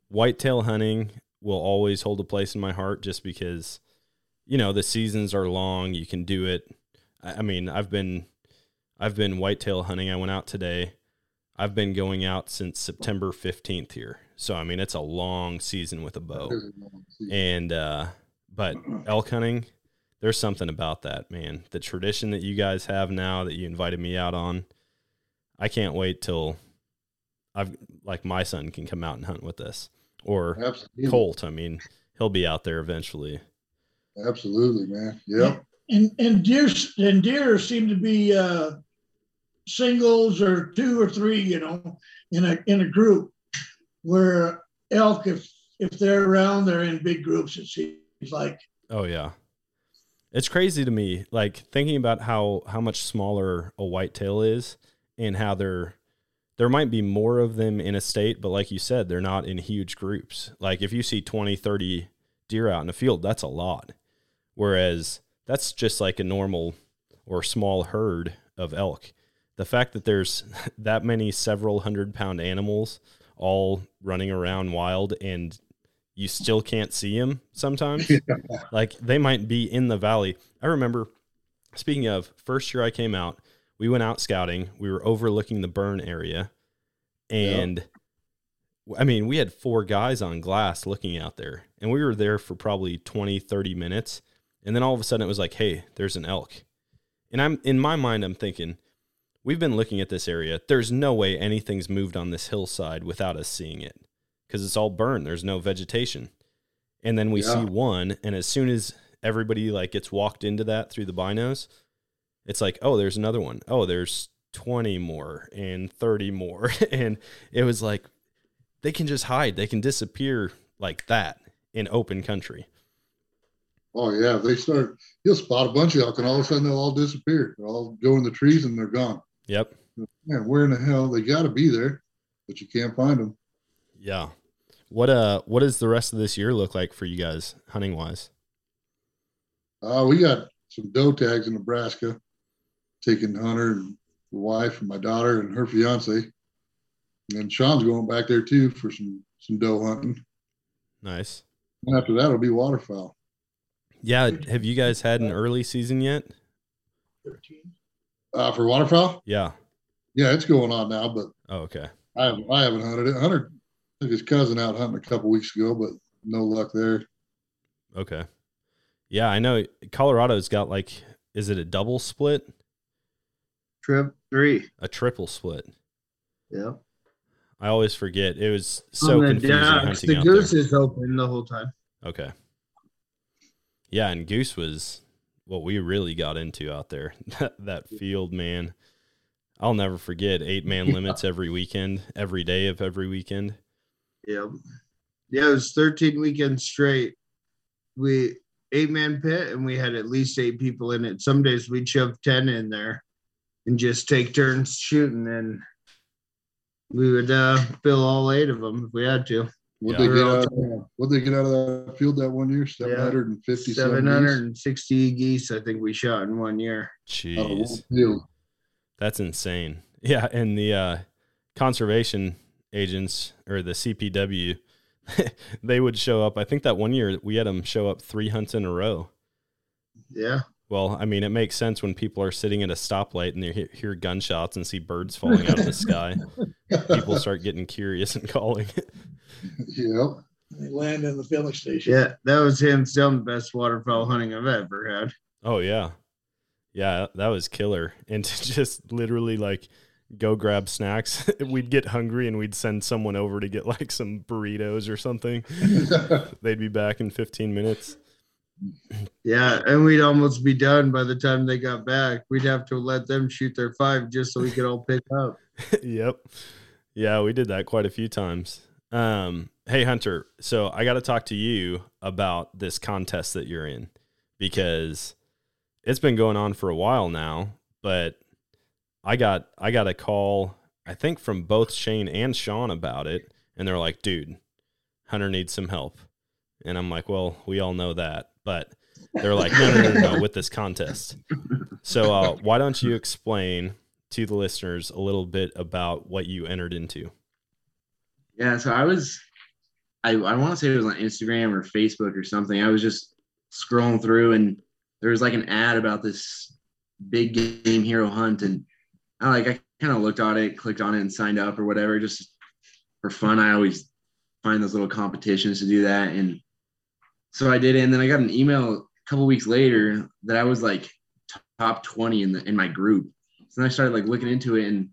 whitetail hunting will always hold a place in my heart just because you know the seasons are long. You can do it. I I mean, I've been I've been whitetail hunting. I went out today. I've been going out since September 15th here. So I mean, it's a long season with a bow. And uh but elk hunting, there's something about that, man. The tradition that you guys have now that you invited me out on. I can't wait till I've like my son can come out and hunt with us or Absolutely. Colt. I mean, he'll be out there eventually. Absolutely, man. Yeah. And and deer and deer seem to be uh, singles or two or three, you know, in a in a group. Where elk, if if they're around, they're in big groups. It seems like. Oh yeah, it's crazy to me. Like thinking about how how much smaller a whitetail is, and how they're there might be more of them in a state, but like you said, they're not in huge groups. Like if you see 20, 30 deer out in a field, that's a lot. Whereas that's just like a normal or small herd of elk. The fact that there's that many several hundred pound animals all running around wild and you still can't see them sometimes. Yeah. Like they might be in the valley. I remember speaking of first year I came out, we went out scouting. We were overlooking the burn area. And yep. I mean, we had four guys on glass looking out there. And we were there for probably 20, 30 minutes. And then all of a sudden it was like, hey, there's an elk. And I'm in my mind, I'm thinking, we've been looking at this area. There's no way anything's moved on this hillside without us seeing it because it's all burned. There's no vegetation. And then we yeah. see one, and as soon as everybody like gets walked into that through the binos, it's like, oh, there's another one. Oh, there's 20 more and 30 more. and it was like, they can just hide, they can disappear like that in open country. Oh, yeah. They start, you'll spot a bunch of elk and all of a sudden they'll all disappear. They'll all go in the trees and they're gone. Yep. Man, where in the hell? They got to be there, but you can't find them. Yeah. What uh what does the rest of this year look like for you guys hunting wise? Uh we got some doe tags in Nebraska taking Hunter and the wife and my daughter and her fiance. And Shawn's going back there too for some some doe hunting. Nice. And after that, it'll be waterfowl. Yeah. Have you guys had an early season yet? Uh, for waterfowl? Yeah. Yeah, it's going on now, but oh, okay. I haven't, I haven't hunted it. Hunter took his cousin out hunting a couple weeks ago, but no luck there. Okay. Yeah, I know Colorado's got like, is it a double split? Trip three. A triple split. Yeah. I always forget. It was so oh, confusing. Yeah, the goose there. is open the whole time. Okay. Yeah, and goose was what we really got into out there. that, that field, man. I'll never forget eight man limits every weekend, every day of every weekend. Yeah. Yeah, it was 13 weekends straight. We eight man pit and we had at least eight people in it. Some days we'd shove 10 in there and just take turns shooting, and we would uh, fill all eight of them if we had to. What yeah. they get out? Of, what they get out of that field that one year? Seven hundred and fifty. Seven hundred and sixty geese. I think we shot in one year. Jeez, that's insane. Yeah, and the uh, conservation agents or the CPW, they would show up. I think that one year we had them show up three hunts in a row. Yeah. Well, I mean, it makes sense when people are sitting at a stoplight and they hear gunshots and see birds falling out of the sky. People start getting curious and calling. yep. They land in the filling station. Yeah, that was him still the best waterfowl hunting I've ever had. Oh yeah, yeah, that was killer. And to just literally like go grab snacks, we'd get hungry and we'd send someone over to get like some burritos or something. They'd be back in 15 minutes. Yeah, and we'd almost be done by the time they got back. We'd have to let them shoot their five just so we could all pick up. yep. Yeah, we did that quite a few times. Um, hey Hunter, so I got to talk to you about this contest that you're in because it's been going on for a while now, but I got I got a call I think from both Shane and Shawn about it and they're like, "Dude, Hunter needs some help." And I'm like, "Well, we all know that." but they're like, no, no, no, no, no with this contest. So uh, why don't you explain to the listeners a little bit about what you entered into? Yeah, so I was, I, I want to say it was on Instagram or Facebook or something. I was just scrolling through and there was like an ad about this big game hero hunt and I like I kind of looked at it, clicked on it, and signed up or whatever, just for fun. I always find those little competitions to do that, and so I did it. And then I got an email a couple weeks later that I was like top twenty in the in my group. So then I started like looking into it, and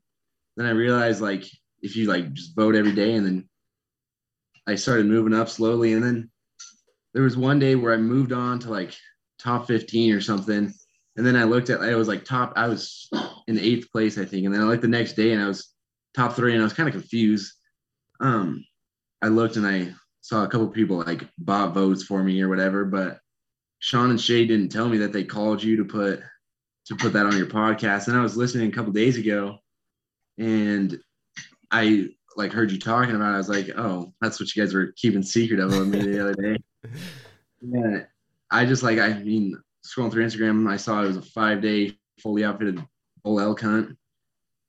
then I realized like if you like just vote every day, and then I started moving up slowly, and then there was one day where I moved on to like top 15 or something. And then I looked at, I was like top, I was in eighth place, I think. And then I looked the next day and I was top three and I was kind of confused. Um, I looked and I saw a couple people like bought votes for me or whatever, but Shawn and Shane didn't tell me that they called you to put to put that on your podcast. And I was listening a couple days ago and I like heard you talking about it. I was like, oh, that's what you guys were keeping secret of me the other day. Yeah. I just like I mean scrolling through Instagram, I saw it was a five day fully outfitted bull elk hunt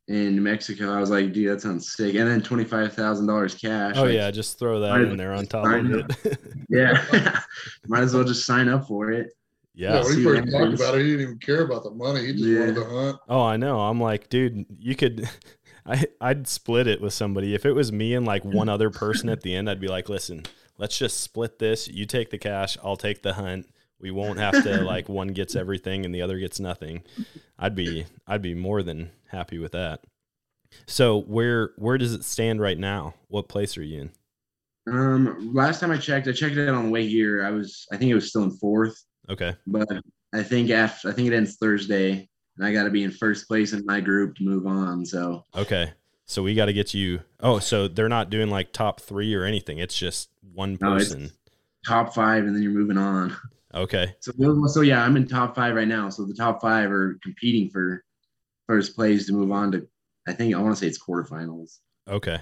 in New Mexico. I was like, dude, that sounds sick. And then twenty five thousand dollars cash. Oh like, yeah, just throw that in there on top of it. yeah, might as well just sign up for it. Yeah, yeah when he first talked about it, he didn't even care about the money. He just yeah. wanted to hunt. Oh, I know. I'm like, dude, you could. I I'd split it with somebody. If it was me and like one other person at the end, I'd be like, listen, let's just split this. You take the cash, I'll take the hunt. We won't have to like one gets everything and the other gets nothing. I'd be I'd be more than happy with that. So where where does it stand right now? What place are you in? Um, last time I checked, I checked it on the way here. I was I think it was still in fourth. Okay. But I think after I think it ends Thursday, and I got to be in first place in my group to move on. So okay, so we got to get you. Oh, so they're not doing like top three or anything. It's just one person. No, top five, and then you're moving on. Okay. So so yeah, I'm in top five right now. So the top five are competing for first place to move on to. I think I want to say it's quarterfinals. Okay.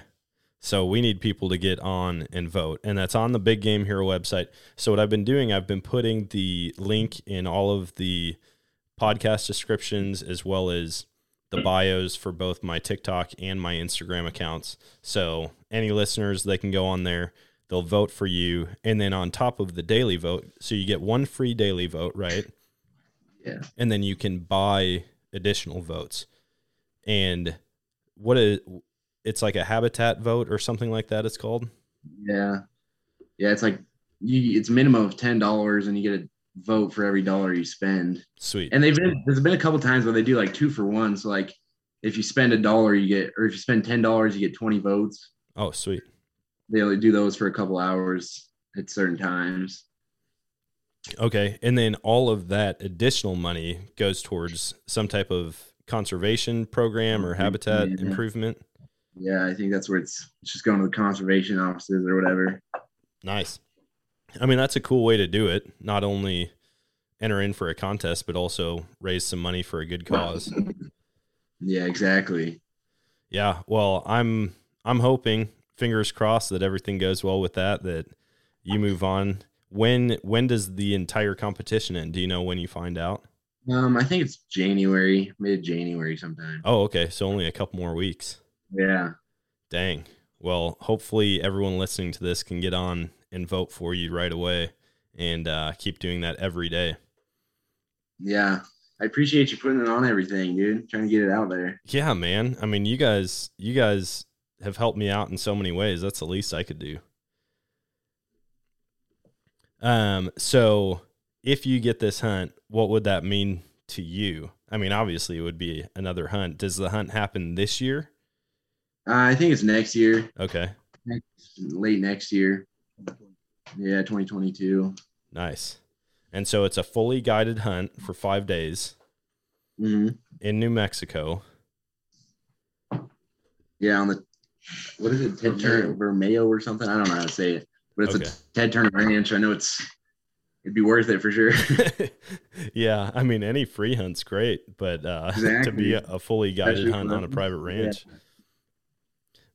So we need people to get on and vote. And that's on the Big Game Hero website. So what I've been doing, I've been putting the link in all of the podcast descriptions as well as the bios for both my TikTok and my Instagram accounts. So any listeners, they can go on there. They'll vote for you, and then on top of the daily vote, so you get one free daily vote, right? Yeah. And then you can buy additional votes. And what is it's like a habitat vote or something like that? It's called. Yeah, yeah. It's like you. It's minimum of ten dollars, and you get a vote for every dollar you spend. Sweet. And they've been there's been a couple times where they do like two for one. So like if you spend a dollar, you get or if you spend ten dollars, you get twenty votes. Oh, sweet. They only do those for a couple hours at certain times. Okay. And then all of that additional money goes towards some type of conservation program or mm-hmm. habitat yeah. improvement. Yeah, I think that's where it's, it's just going to the conservation offices or whatever. Nice. I mean, that's a cool way to do it. Not only enter in for a contest, but also raise some money for a good cause. Yeah, exactly. Yeah. Well, I'm I'm hoping, fingers crossed, that everything goes well with that. That you move on. When when does the entire competition end? Do you know when you find out? Um, I think it's January, mid January sometime. Oh, okay. So only a couple more weeks. Yeah. Dang. Well, hopefully everyone listening to this can get on and vote for you right away and uh, keep doing that every day. Yeah. I appreciate you putting it on everything, dude. Trying to get it out there. Yeah, man. I mean, you guys, you guys have helped me out in so many ways. That's the least I could do. Um, so if you get this hunt, what would that mean to you? I mean, obviously it would be another hunt. Does the hunt happen this year? Uh, I think it's next year. Okay. late next year. Yeah, 2022. Nice. And so it's a fully guided hunt for five days mm-hmm. in New Mexico. Yeah, on the what is it, Ted Vermejo or something? I don't know how to say it, but it's okay. a Ted Turner Ranch. I know it's it'd be worth it for sure. yeah, I mean any free hunt's great, but uh, exactly. to be a, a fully guided hunt on a private ranch, yeah.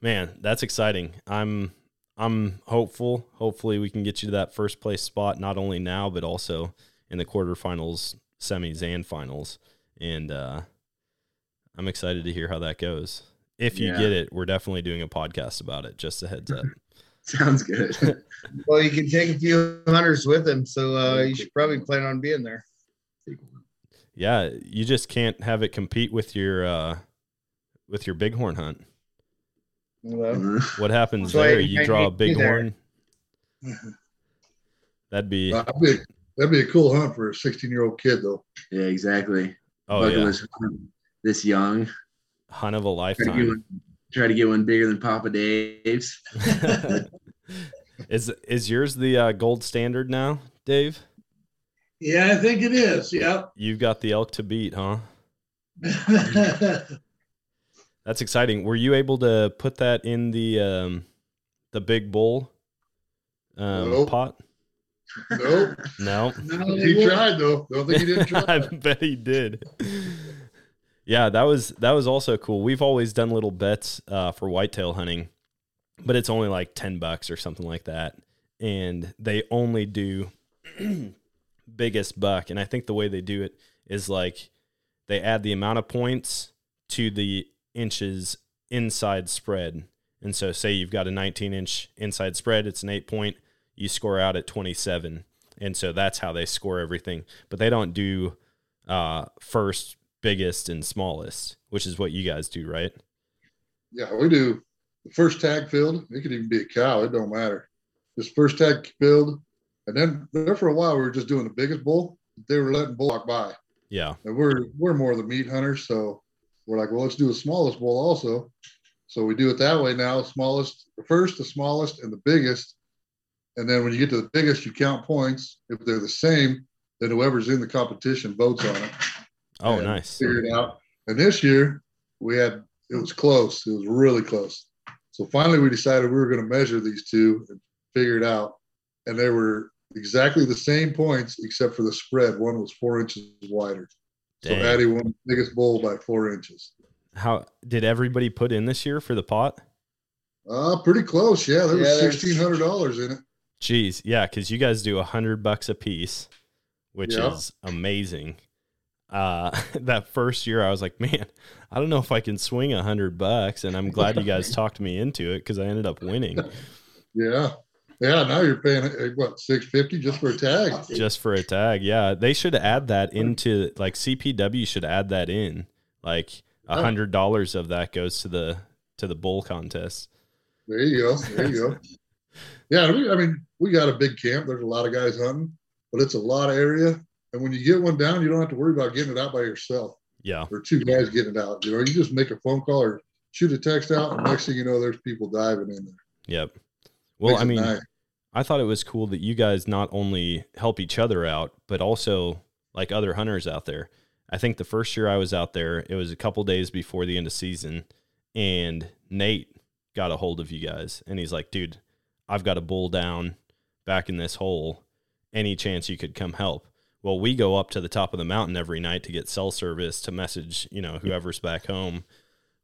man, that's exciting. I'm I'm hopeful. Hopefully, we can get you to that first place spot, not only now, but also in the quarterfinals, semis, and finals. And uh, I'm excited to hear how that goes. If you yeah. get it, we're definitely doing a podcast about it. Just a heads up. Sounds good. well, you can take a few hunters with him, so uh, you should probably plan on being there. Yeah, you just can't have it compete with your uh, with your bighorn hunt? Well, What happens So I- there? You I draw a need to be there. bighorn. That'd be That'd be, that'd be a cool hunt for a 16 year old kid, though. Yeah, exactly. oh Bucket yeah, this young. hunt of a Try to, get lifetime. One, try to get one bigger than Papa Dave's. is is yours the uh, gold standard now, Dave? Yeah, I think it is. Yep. You've got the elk to beat, huh? That's exciting. Were you able to put that in the um, the big bull um, Nope. pot? Nope. No, No, he tried, though. Don't think he didn't I try. bet he did. Yeah, that was that was also cool. We've always done little bets uh, for whitetail hunting, but it's only like ten bucks or something like that, and they only do biggest buck. And I think the way they do it is like they add the amount of points to the inches inside spread. And so, say you've got a 19 inch inside spread, it's an eight point. You score out at 27, and so that's how they score everything. But they don't do uh, first, biggest, and smallest, which is what you guys do, right? Yeah, we do. The first tag filled, it could even be a cow. It don't matter. This first tag filled, and then there for a while we were just doing the biggest bull. They were letting bull walk by, Yeah, and we're we're more of the meat hunters, so we're like, well, let's do the smallest bull also. So we do it that way now. Smallest, the first, the smallest, and the biggest. And then when you get to the biggest, you count points. If they're the same, then whoever's in the competition votes on it. Oh, nice. Figure it out. And this year we had it was close. It was really close. So finally we decided we were going to measure these two and figure it out. And they were exactly the same points except for the spread. One was four inches wider. So Dang. Addie won the biggest bowl by four inches. How did everybody put in this year for the pot? Uh pretty close. Yeah, there Yeah, was sixteen hundred dollars in it. Jeez, yeah, because you guys do a hundred bucks a piece, which Yeah. is amazing. Uh, that first year, I was like, man, I don't know if I can swing a hundred bucks, and I'm glad you guys talked me into it because I ended up winning Yeah. Yeah, now you're paying uh, what six fifty just for a tag. just for a tag. Yeah, they should add that into like CPW should add that in. Like a hundred dollars of that goes to the to the bull contest. There you go. There you go. Yeah, we, I mean, we got a big camp. There's a lot of guys hunting, but it's a lot of area. And when you get one down, you don't have to worry about getting it out by yourself Yeah, or two guys getting it out. You know, you just make a phone call or shoot a text out, and next thing you know, there's people diving in there. yep. Well, Makes I mean, nice. I thought it was cool that you guys not only help each other out, but also like other hunters out there. I think the first year I was out there, it was a couple days before the end of season, and Nate got a hold of you guys, and he's like, "Dude, I've got a bull down back in this hole. Any chance you could come help?" Well, we go up to the top of the mountain every night to get cell service to message, you know, whoever's back home,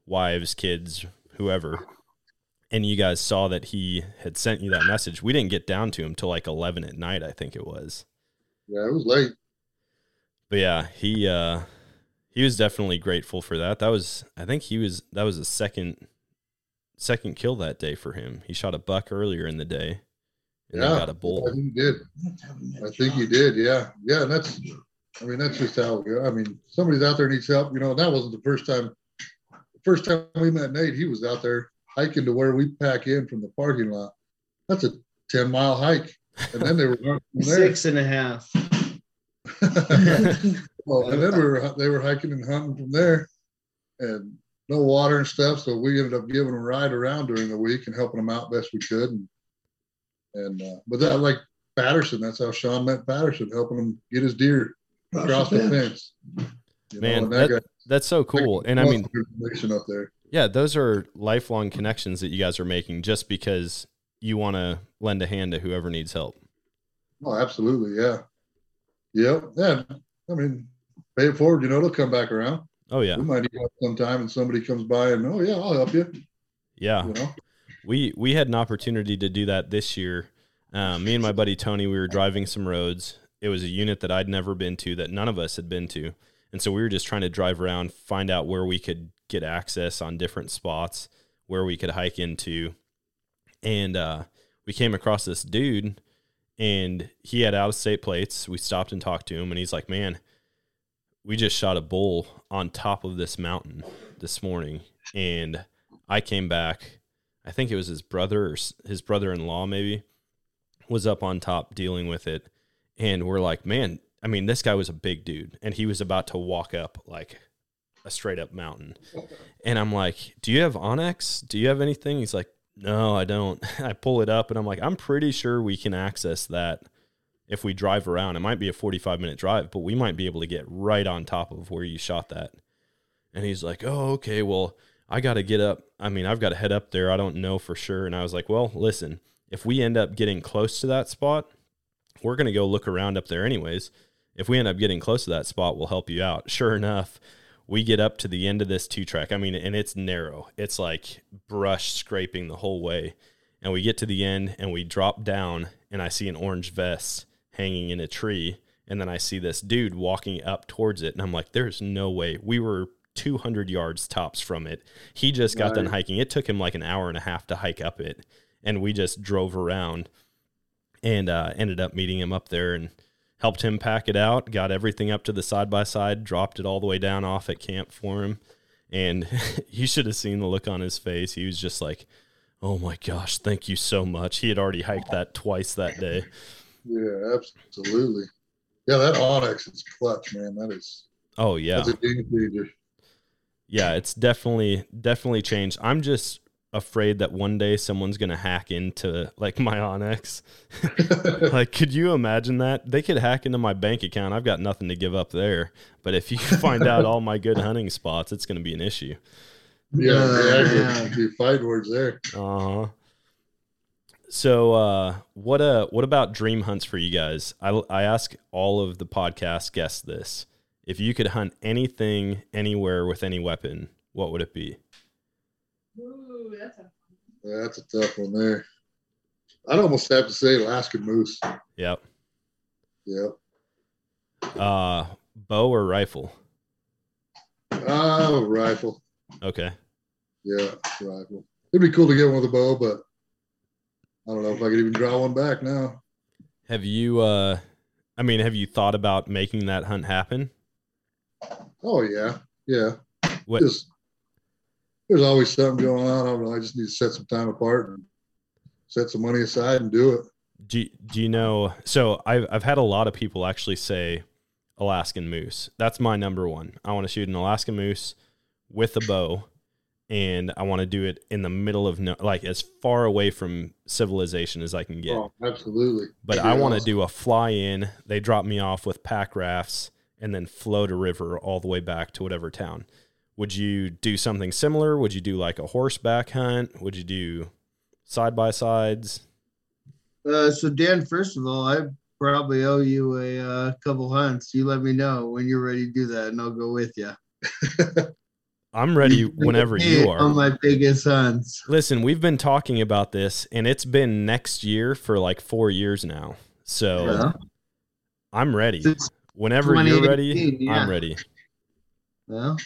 wives, kids, whoever and you guys saw that he had sent you that message. We didn't get down to him till like eleven at night, I think it was. Yeah, it was late. But yeah, he uh he was definitely grateful for that. That was I think he was that was a second second kill that day for him. He shot a buck earlier in the day and yeah, then got a bull. I think he did. I think he did. Yeah, yeah. And that's, I mean, that's just how. I mean, somebody's out there needs help. You know, that wasn't the first time. The first time we met Nate, he was out there hiking to where we pack in from the parking lot. That's a ten mile hike, and then they were going from there. Six and a half. well, and then we were they were hiking and hunting from there, and no water and stuff. So we ended up giving them a ride around during the week and helping them out best we could. And and uh, but that like Patterson, that's how Shawn met Patterson, helping him get his deer across the fence. You Man, and that- guy- That's so cool. And I mean, of information up there. yeah, those are lifelong connections that you guys are making just because you want to lend a hand to whoever needs help. Oh, absolutely, yeah, yep, yeah. I mean, pay it forward. You know, it'll come back around. Oh yeah. We might need help sometime, and somebody comes by and oh yeah, I'll help you. Yeah. You know, we we had an opportunity to do that this year. Um, me and my buddy Tony, we were driving some roads. It was a unit that I'd never been to, that none of us had been to, and so we were just trying to drive around, find out where we could get access on different spots, where we could hike into, and uh, we came across this dude, and he had out of state plates. We stopped and talked to him, and he's like, "Man, we just shot a bull on top of this mountain this morning." and I came back. I think it was his brother or his brother-in-law maybe was up on top dealing with it, and we're like, man, I mean, this guy was a big dude, and he was about to walk up like a straight up mountain, and I'm like, do you have onX? Do you have anything? He's like, no, I don't. I pull it up, and I'm like, I'm pretty sure we can access that if we drive around. It might be a 45 minute drive, but we might be able to get right on top of where you shot that. And he's like, oh, okay, well, I got to get up. I mean, I've got to head up there. I don't know for sure. And I was like, well, listen, if we end up getting close to that spot, we're going to go look around up there anyways. If we end up getting close to that spot, we'll help you out. Sure enough, we get up to the end of this two track. I mean, and it's narrow. It's like brush scraping the whole way. And we get to the end and we drop down and I see an orange vest hanging in a tree. And then I see this dude walking up towards it. And I'm like, there's no way. We were 200 yards tops from it. He just got right. done hiking. It took him like an hour and a half to hike up it. And we just drove around and uh, ended up meeting him up there and helped him pack it out, got everything up to the side by side, dropped it all the way down off at camp for him. And you should have seen the look on his face. He was just like, Oh my gosh, thank you so much. He had already hiked that twice that day. Yeah, absolutely. Yeah, that onX is clutch, man. That is. Oh yeah. That's a game changer. Yeah, it's definitely definitely changed. I'm just afraid that one day someone's gonna hack into like my onX. like, could you imagine that? They could hack into my bank account. I've got nothing to give up there. But if you find out all my good hunting spots, it's gonna be an issue. Yeah, yeah, yeah. Be fight words there. Uh huh. So, uh, what uh, what about dream hunts for you guys? I I ask all of the podcast guests this: if you could hunt anything, anywhere with any weapon, what would it be? Ooh, that's a yeah, that's a tough one there. I'd almost have to say Alaskan moose. Yep. Yep. Uh, bow or rifle? Oh, rifle. Okay. Yeah, rifle. It'd be cool to get one with a bow, but I don't know if I could even draw one back now. Have you? uh I mean, have you thought about making that hunt happen? Oh yeah, yeah. What? Just, there's always something going on. I don't know. I just need to set some time apart and set some money aside and do it. Do Do you know? So I've I've had a lot of people actually say Alaskan moose. That's my number one. I want to shoot an Alaskan moose with a bow and I want to do it in the middle of no, like as far away from civilization as I can get. Oh, absolutely. But I want to do a fly in. They drop me off with pack rafts and then float a river all the way back to whatever town. Would you do something similar? Would you do like a horseback hunt? Would you do side by sides? Uh, so Dan, first of all, I probably owe you a uh, couple hunts. You let me know when you're ready to do that, and I'll go with you. I'm ready whenever you are. On my biggest hunts. Listen, we've been talking about this, and it's been next year for like four years now. So yeah. I'm ready. Whenever you're ready, yeah. I'm ready. Well,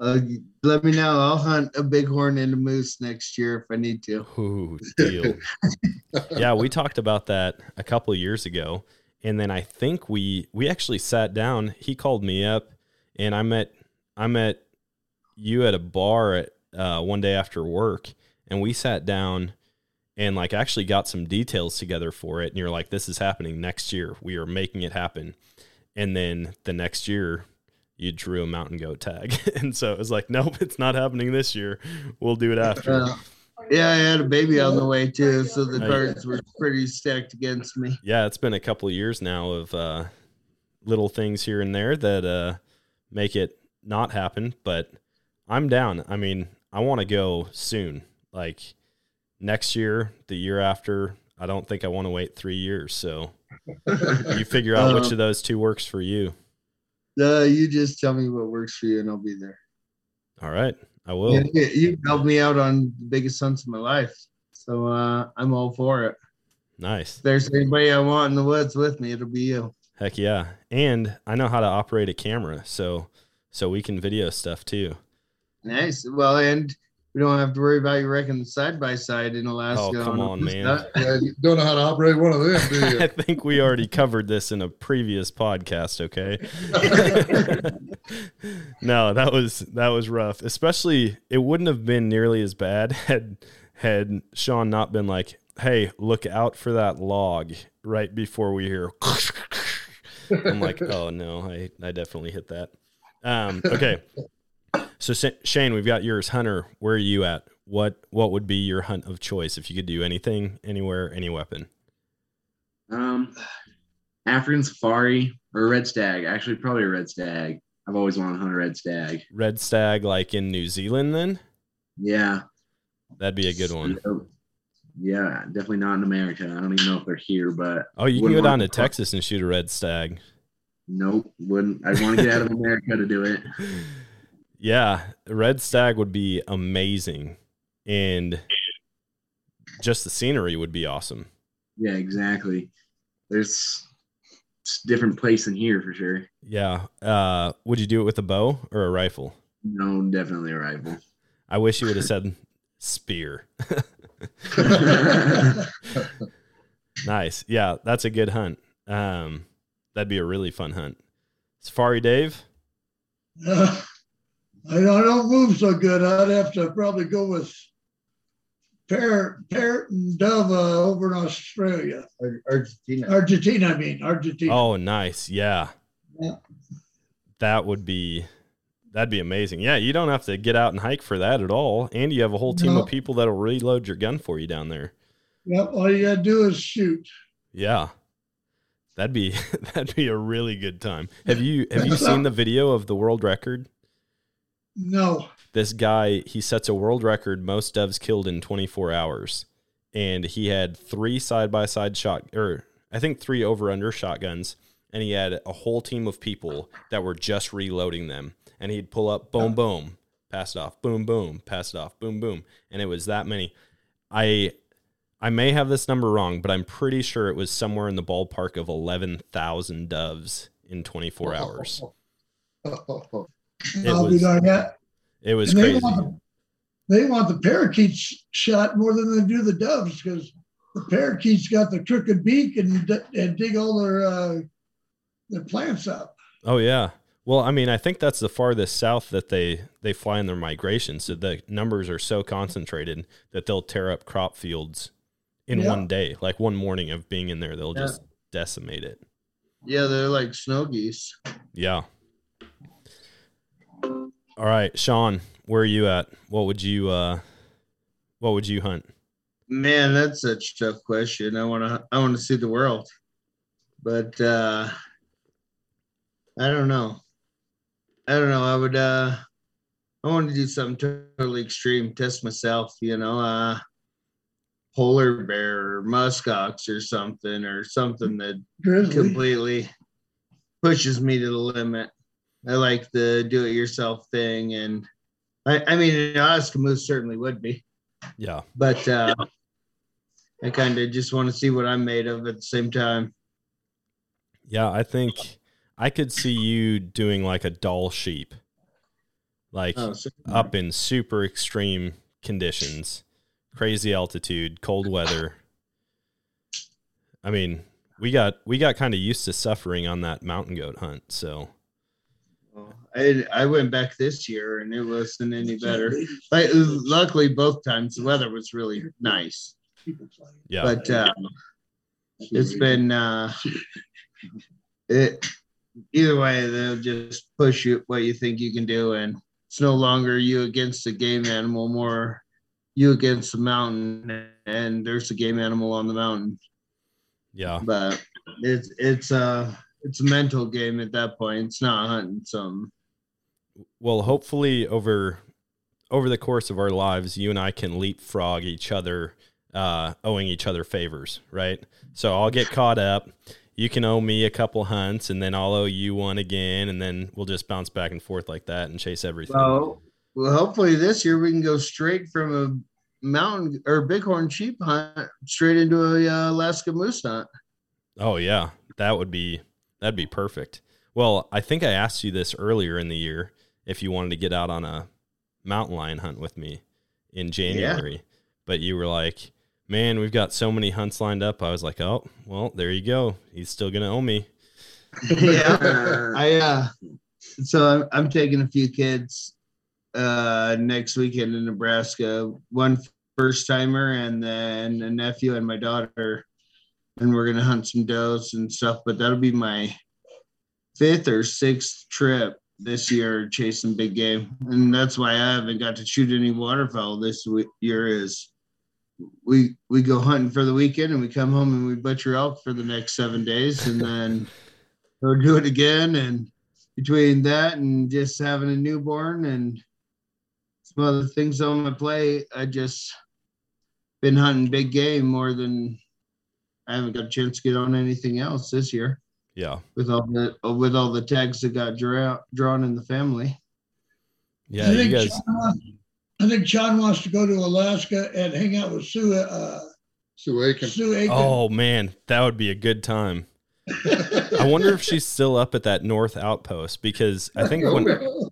uh, let me know. I'll hunt a bighorn and a moose next year if I need to. Ooh, deal. yeah, we talked about that a couple years ago, and then I think we we actually sat down. He called me up, and I met I met you at a bar at uh, one day after work, and we sat down and like actually got some details together for it. And you're like, "This is happening next year. We are making it happen." And then the next year, you drew a mountain goat tag, and so it was like, "Nope, it's not happening this year. We'll do it after." Uh, yeah, I had a baby on the way too, so the cards were pretty stacked against me. Yeah, it's been a couple of years now of uh, little things here and there that uh, make it not happen, but I'm down. I mean, I want to go soon. Like next year, the year after. I don't think I want to wait three years. So you figure out which of those two works for you. Uh, you just tell me what works for you, and I'll be there. All right, I will. You, you helped me out on the biggest hunts of my life, so uh, I'm all for it. Nice. If there's anybody I want in the woods with me, it'll be you. Heck yeah! And I know how to operate a camera, so so we can video stuff too. Nice. Well, and we don't have to worry about you wrecking the side by side in Alaska. Oh, come on, man. Yeah, you don't know how to operate one of them, do I think we already covered this in a previous podcast, okay? no, that was that was rough. Especially it wouldn't have been nearly as bad had had Shawn not been like, "Hey, look out for that log right before we hear." I'm like, "Oh no, I I definitely hit that." Um, okay. So Shane, we've got yours. Hunter, where are you at? What what would be your hunt of choice if you could do anything, anywhere, any weapon? Um, African safari or red stag. Actually, probably a red stag. I've always wanted to hunt a red stag. Red stag, like in New Zealand, then Yeah. that'd be a good one. Yeah, definitely not in America. I don't even know if they're here, but Oh, you can go down to to- Texas and shoot a red stag. nope, wouldn't. I want to get out of America to do it. Yeah, red stag would be amazing, and just the scenery would be awesome. Yeah, exactly. There's it's a different place than here for sure. Yeah. Uh, would you do it with a bow or a rifle? No, definitely a rifle. I wish you would have said spear. nice. Yeah, that's a good hunt. Um, that'd be a really fun hunt. Safari Dave. I don't, move so good. I'd have to probably go with parrot, parrot and dove uh, over in Australia, Argentina. Argentina. I mean Argentina. Oh, nice. Yeah. Yeah. That would be that'd be amazing. Yeah, you don't have to get out and hike for that at all. And you have a whole team No. of people that'll reload your gun for you down there. Yep. All you gotta do is shoot. Yeah. That'd be that'd be a really good time. Have you have you seen the video of the world record? No. This guy, he sets a world record most doves killed in 24 hours. And he had three side by side shot or I think three over under shotguns and he had a whole team of people that were just reloading them. And he'd pull up, boom, boom, pass it off, boom, boom, pass it off, boom, boom, and it was that many. I I may have this number wrong, but I'm pretty sure it was somewhere in the ballpark of eleven thousand doves in 24 hours. It I'll be was- darned. Yeah. It was And they crazy. want, the, they want the parakeets shot more than they do the doves because the parakeets got the crooked beak and, d- and dig all their uh, their plants up. Oh yeah. Well, I mean, I think that's the farthest south that they they fly in their migration. So the numbers are so concentrated that they'll tear up crop fields in Yeah. one day. Like one morning of being in there, they'll Yeah. just decimate it. Yeah, they're like snow geese. Yeah. All right, Shawn, where are you at? What would you uh what would you hunt? Man, that's such a tough question. I want to I want to see the world. But uh I don't know. I don't know. I would uh I want to do something totally extreme, test myself, you know, uh polar bear or muskox or something or something that Grizzly. completely pushes me to the limit. I like the do it yourself thing and I, I mean an moose certainly would be Yeah. but uh, I kind of just want to see what I'm made of at the same time. Yeah, I think I could see you doing like a Dall sheep. Like Oh, up in super extreme conditions, crazy altitude, cold weather. I mean, we got we got kind of used to suffering on that mountain goat hunt, so I I went back this year and it wasn't any better. Like, luckily, both times the weather was really nice, yeah. but uh, it's been uh, it. Either way, they'll just push you what you think you can do, and it's no longer you against the game animal, more you against the mountain, and there's a game animal on the mountain. yeah. but it's it's uh it's a mental game at that point. It's not hunting something. Well, hopefully over over the course of our lives, you and I can leapfrog each other, uh, owing each other favors, right? So I'll get caught up. You can owe me a couple hunts, and then I'll owe you one again, and then we'll just bounce back and forth like that and chase everything. Well, well, hopefully this year we can go straight from a mountain or bighorn sheep hunt straight into a uh, Alaska moose hunt. Oh yeah, that would be that'd be perfect. Well, I think I asked you this earlier in the year if you wanted to get out on a mountain lion hunt with me, in January. Yeah. But you were like, man, we've got so many hunts lined up. I was like, oh, well, there you go. He's still going to owe me. yeah. I, uh, so I'm, I'm taking a few kids uh, next weekend in Nebraska. One first timer, and then a nephew and my daughter. And we're gonna hunt some does and stuff. But that'll be my fifth or sixth trip this year chasing big game, and that's why I haven't got to shoot any waterfowl this year. Is we we go hunting for the weekend and we come home and we butcher elk for the next seven days, and then we'll do it again. And between that and just having a newborn and some other things on my plate, I just been hunting big game more than I haven't got a chance to get on anything else this year. Yeah. With all the with all the tags that got draw, drawn in the family. Yeah, you guys. Shawn, I think John wants to go to Alaska and hang out with Sue. Uh, Sue Aiken. Sue Aiken. Oh man, that would be a good time. I wonder if she's still up at that North Outpost because I think when what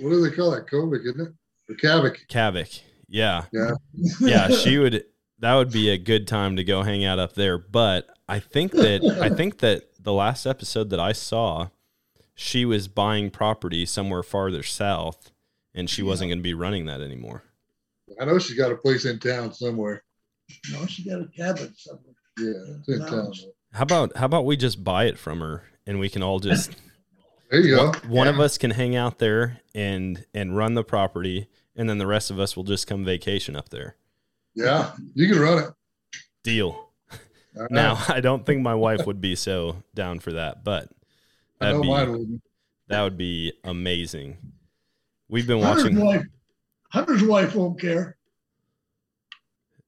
do they call it? Kovic, isn't it? Or Kavik. Kavik. Yeah. Yeah. yeah, she would that would be a good time to go hang out up there. But I think that I think that the last episode that I saw, she was buying property somewhere farther south and she yeah. wasn't gonna be running that anymore. I know she's got a place in town somewhere. No, she got a cabin somewhere. Yeah, it's in town. How about how about we just buy it from her and we can all just there you one, go. One yeah. of us can hang out there and and run the property and then the rest of us will just come vacation up there. Yeah, you can run it. Deal. Right. Now, I don't think my wife would be so down for that, but that'd be, that would be amazing. We've been watching. Hunter's wife, Hunter's wife won't care.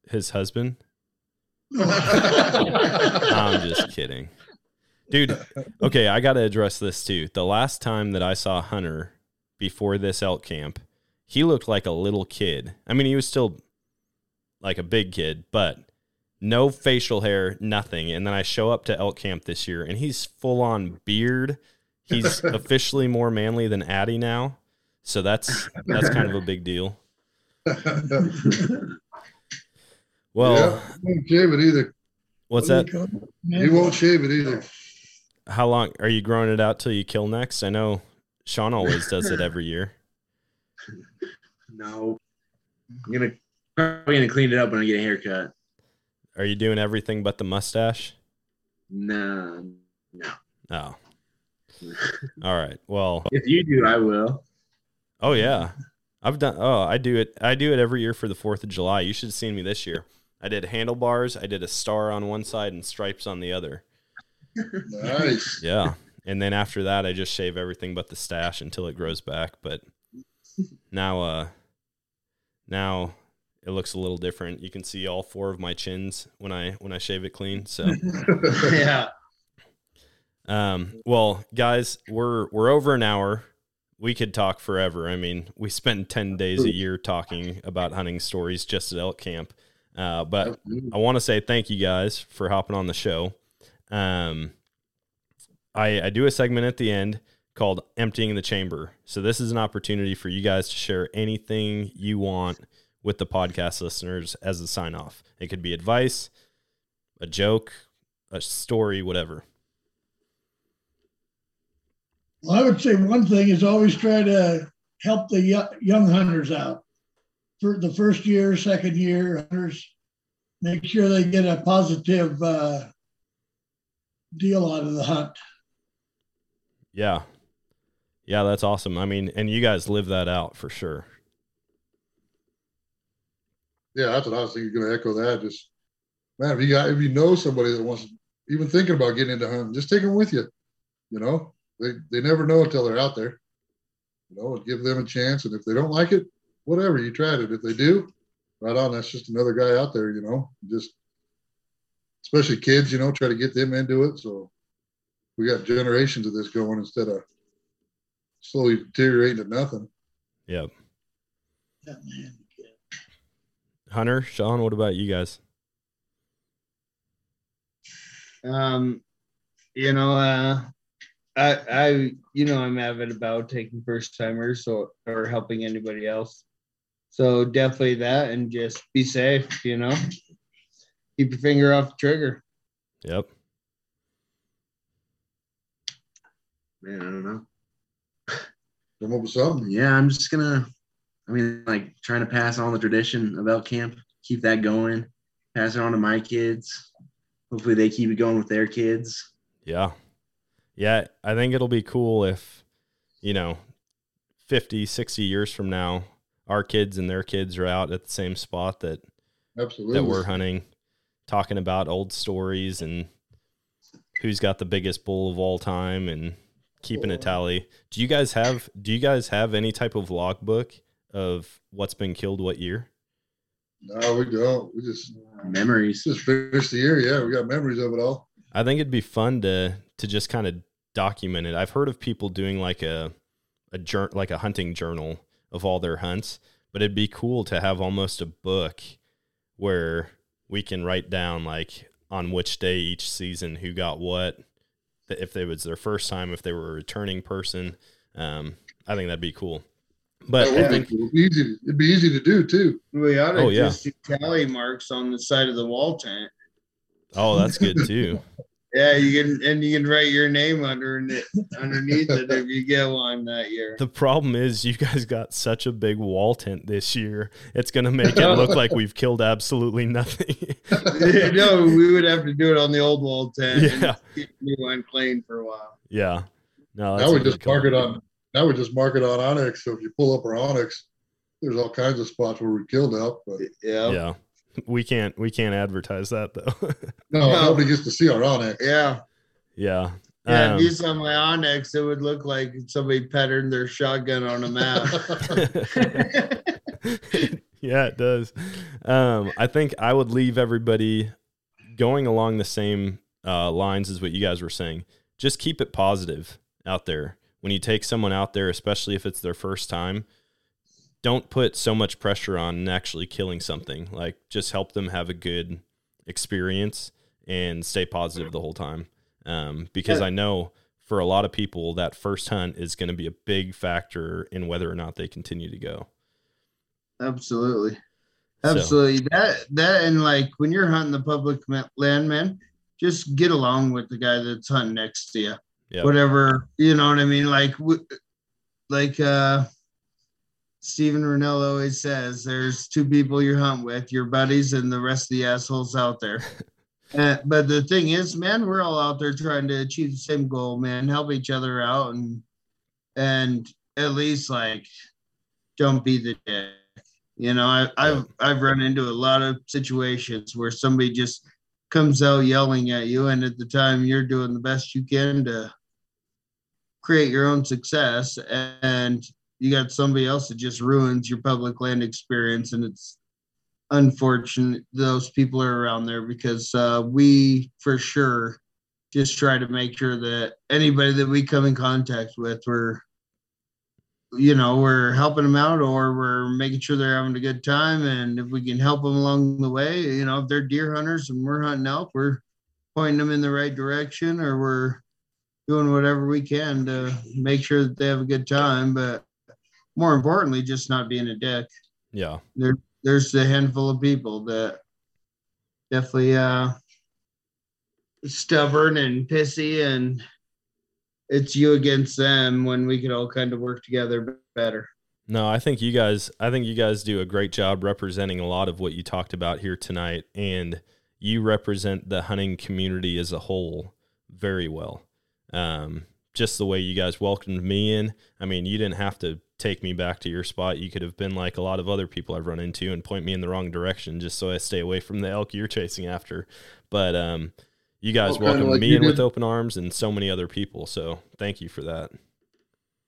His husband? I'm just kidding. Dude, okay, I got to address this too. The last time that I saw Hunter before this elk camp, he looked like a little kid. I mean, he was still like a big kid, but no facial hair, nothing. And then I show up to elk camp this year and he's full on beard. He's officially more manly than Addie now. So that's that's kind of a big deal. Well, yeah, won't shave it either. What's that? He won't shave it either. How long are you growing it out till you kill next? I know Shawn always does it every year. No, I'm gonna probably gonna clean it up when I get a haircut. Are you doing everything but the mustache? No, no. Oh. All right. Well, if you do, I will. Oh yeah, I've done. Oh, I do it. I do it every year for the Fourth of July. You should have seen me this year. I did handlebars. I did a star on one side and stripes on the other. Nice. Yeah, and then after that, I just shave everything but the stash until it grows back. But now, uh, now it looks a little different. You can see all four of my chins when I when I shave it clean. So yeah. Um. Well, guys, we're we're over an hour we could talk forever. I mean, we spend 10 days a year talking about hunting stories just at elk camp. Uh, but I want to say thank you guys for hopping on the show. Um, I, I do a segment at the end called Emptying the Chamber. So this is an opportunity for you guys to share anything you want with the podcast listeners as a sign off. It could be advice, a joke, a story, whatever. Well, I would say one thing is always try to help the young hunters out. For the first year, second year hunters, make sure they get a positive uh, deal out of the hunt. Yeah. Yeah, that's awesome. I mean, and you guys live that out for sure. Yeah, that's what I was thinking. Going to echo that. Just man, if you got if you know somebody that wants even thinking about getting into hunting, just take them with you. You know, they they never know until they're out there. You know, give them a chance, and if they don't like it, whatever, you tried it. If they do, right on. That's just another guy out there. You know, just especially kids. You know, try to get them into it. So we got generations of this going instead of slowly deteriorating to nothing. Yep. Hunter, Shawn, what about you guys? Um, you know, uh, I, I, you know, I'm avid about taking first timers or, or helping anybody else. So definitely that, and just be safe. You know, keep your finger off the trigger. Yep. Man, I don't know. Come up with something. Yeah, I'm just gonna. I mean, like trying to pass on the tradition of elk camp, keep that going, pass it on to my kids. Hopefully, they keep it going with their kids. Yeah. Yeah. I think it'll be cool if, you know, 50, 60 years from now, our kids and their kids are out at the same spot that Absolutely. that we're hunting, talking about old stories and who's got the biggest bull of all time and keeping a tally. Do you guys have do you guys have any type of logbook of what's been killed what year? No, we don't. We just Memories. just finished the year. Yeah, we got memories of it all. I think it'd be fun to to just kind of document it. I've heard of people doing like a a jour- like a hunting journal of all their hunts, but it'd be cool to have almost a book where we can write down like on which day each season who got what, if it was their first time, if they were a returning person. Um, I think that'd be cool. But That I think. It'd be easy. To, it'd be easy to do too. We ought to Oh, yeah. just do tally marks on the side of the wall tent. oh, that's good too. Yeah, you can, and you can write your name under it, underneath it if you get one that year. The problem is you guys got such a big wall tent this year. It's going to make it look like we've killed absolutely nothing. no, we would have to do it on the old wall tent. and Yeah. keep the new one clean for a while. yeah. No, Now that's we just mark call. it on. Now we just mark it on onX. So if you pull up our onX, there's all kinds of spots where we killed elk. But Yeah. Yeah. We can't we can't advertise that though. no, No. nobody gets to see our onX. Yeah. yeah. Yeah, Um, if you saw my onX, it would look like somebody patterned their shotgun on a map. yeah, it does. Um, I think I would leave everybody going along the same uh, lines as what you guys were saying. Just keep it positive out there. When you take someone out there, especially if it's their first time, don't put so much pressure on actually killing something. Like, just help them have a good experience and stay positive the whole time. Um, because. I know for a lot of people, that first hunt is going to be a big factor in whether or not they continue to go. Absolutely. So- Absolutely. That that and like when you're hunting the public land, man, just get along with the guy that's hunting next to you. Yep. Whatever, you know what I mean? Like like uh Steven Rinella always says there's two people you hunt with, your buddies and the rest of the assholes out there. Uh, but the thing is, man, we're all out there trying to achieve the same goal, man. Help each other out and and at least like don't be the dick. You know, I, I've I've run into a lot of situations where somebody just comes out yelling at you, and at the time you're doing the best you can to create your own success, and you got somebody else that just ruins your public land experience, and it's unfortunate those people are around there because uh, we for sure just try to make sure that anybody that we come in contact with, we're you know we're helping them out or we're making sure they're having a good time. And if we can help them along the way you know if they're deer hunters and we're hunting elk we're pointing them in the right direction or we're doing whatever we can to make sure that they have a good time but more importantly just not being a dick Yeah. there there's a handful of people that definitely uh stubborn and pissy and it's you against them when we could all kind of work together better No, I think you guys I think you guys do a great job representing a lot of what you talked about here tonight and you represent the hunting community as a whole very well. Um, just the way you guys welcomed me in. I mean, you didn't have to take me back to your spot. You could have been like a lot of other people I've run into and point me in the wrong direction just so I stay away from the elk you're chasing after. But um, you guys kinda welcomed like me in with open arms and so many other people. So thank you for that.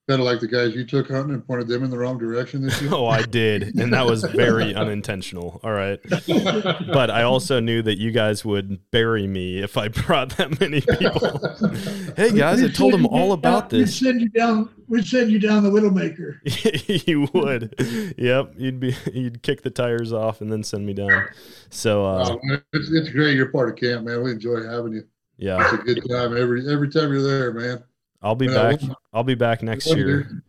Kind of like the guys you took hunting and pointed them in the wrong direction this year. Oh, I did. And that was very unintentional. All right. But I also knew that you guys would bury me if I brought that many people. hey, guys, I told them all about We'd this. send you down. We'd send you down the Widowmaker. you would. Yep. You'd be, you'd kick the tires off and then send me down. So, uh, Oh, it's, it's great. You're part of camp, man. We enjoy having you. Yeah, it's a good time every every time you're there, man. I'll be Yeah, back. I'll be back next year. year-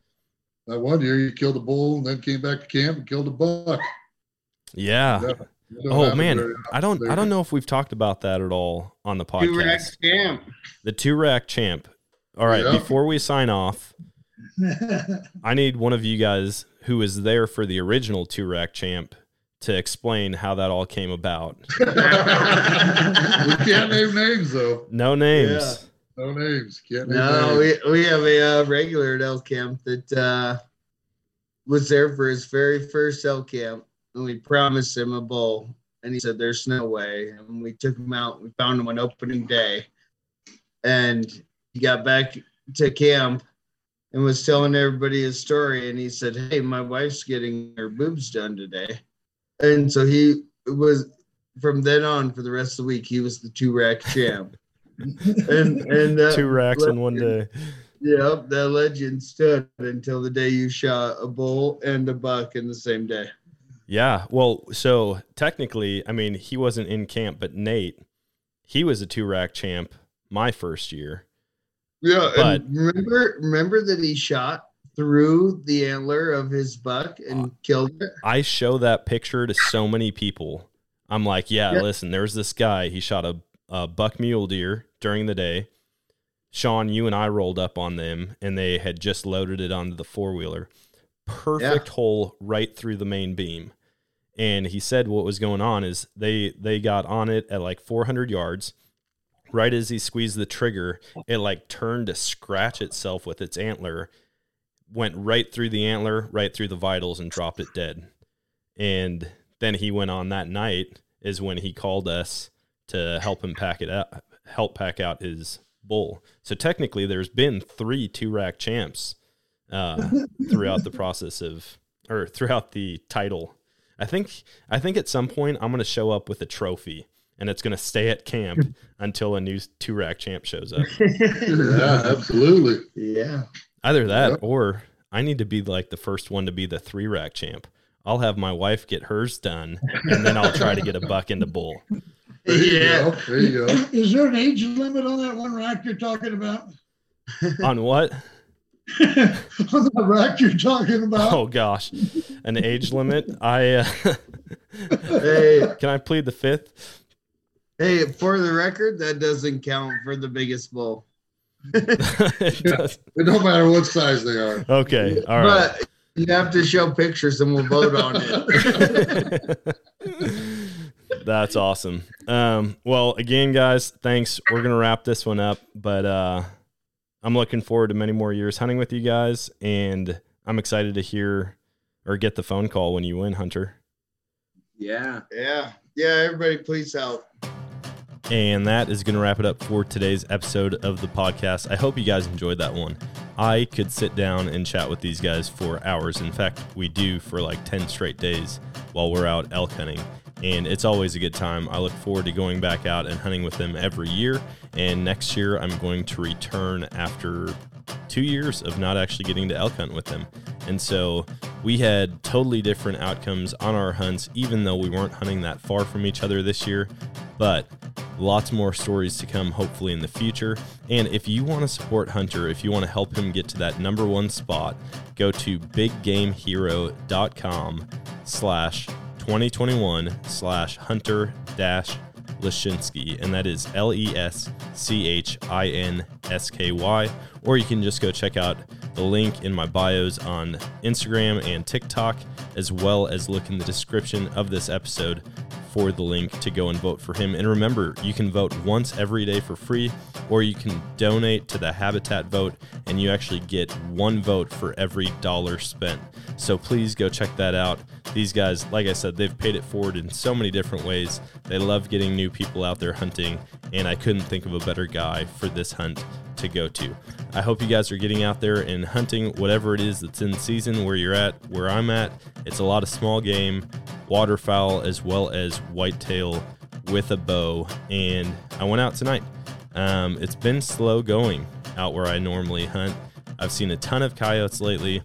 that one year you killed a bull and then came back to camp and killed a buck. Yeah. Oh man, I don't I don't know if we've talked about that at all on the podcast. Two rack champ. The two rack champ. All right, yeah. before we sign off, I need one of you guys who was there for the original two rack champ to explain how that all came about. we can't name names though. No names. Yeah. No names. Can't no, names. we we have a uh, regular at elk camp that uh, was there for his very first elk camp, and we promised him a bull, and he said, "There's no way." And we took him out. We found him on opening day, and he got back to camp and was telling everybody his story. And he said, "Hey, my wife's getting her boobs done today," and so he was from then on for the rest of the week. He was the two rack champ and and uh, two racks in one day. Yep, that legend stood until the day you shot a bull and a buck in the same day. Yeah, well, so technically, I mean, he wasn't in camp, but Nate, he was a two rack champ my first year. Yeah, but remember, remember that he shot through the antler of his buck and uh, killed it. I show that picture to so many people. I'm like, yeah, yeah. listen, there's this guy. He shot a uh, buck mule deer during the day. Shawn, you and I rolled up on them, and they had just loaded it onto the four wheeler. Perfect yeah. hole right through the main beam. And he said what was going on is they they got on it at like 400 yards. Right as he squeezed the trigger, it like turned to scratch itself with its antler, went right through the antler, right through the vitals, and dropped it dead. And then he went on that night is when he called us to help him pack it out, help pack out his bull. So technically, there's been three two rack champs uh, throughout the process of, or throughout the title. I think I think at some point I'm going to show up with a trophy, and it's going to stay at camp until a new two rack champ shows up. yeah, absolutely. Yeah. Either that, yep. or I need to be like the first one to be the three rack champ. I'll have my wife get hers done, and then I'll try to get a buck into bull. There you yeah. go. There you go. Is there an age limit on that one rack you're talking about? on what? on the rack you're talking about. Oh gosh, an age limit. I uh, hey, can I plead the fifth? Hey, for the record, that doesn't count for the biggest bull. it, it don't matter what size they are. Okay, all right. But you have to show pictures, and we'll vote on it. That's awesome. Um, well, again, guys, thanks. We're gonna wrap this one up, but uh, I'm looking forward to many more years hunting with you guys, and I'm excited to hear or get the phone call when you win, Hunter. Yeah, yeah, yeah. Everybody, please help. And that is going to wrap it up for today's episode of the podcast. I hope you guys enjoyed that one. I could sit down and chat with these guys for hours. In fact, we do for like 10 straight days while we're out elk hunting and it's always a good time. I look forward to going back out and hunting with them every year. And next year, I'm going to return after two years of not actually getting to elk hunt with them. And so we had totally different outcomes on our hunts, even though we weren't hunting that far from each other this year. But lots more stories to come, hopefully, in the future. And if you want to support Hunter, if you want to help him get to that number one spot, go to biggamehero.com slash 2021 slash hunter dash Leschinsky, and that is L E S C H I N S K Y. Or you can just go check out the link in my bios on Instagram and TikTok, as well as look in the description of this episode for the link to go and vote for him. And remember, you can vote once every day for free, or you can donate to the Habitat vote, and you actually get one vote for every dollar spent. So please go check that out. These guys, like I said, they've paid it forward in so many different ways. They love getting new people out there hunting, and I couldn't think of a better guy for this hunt to go to. I hope you guys are getting out there and hunting whatever it is that's in season where you're at, where I'm at. It's a lot of small game, waterfowl, as well as whitetail with a bow. And I went out tonight. Um, it's been slow going out where I normally hunt. I've seen a ton of coyotes lately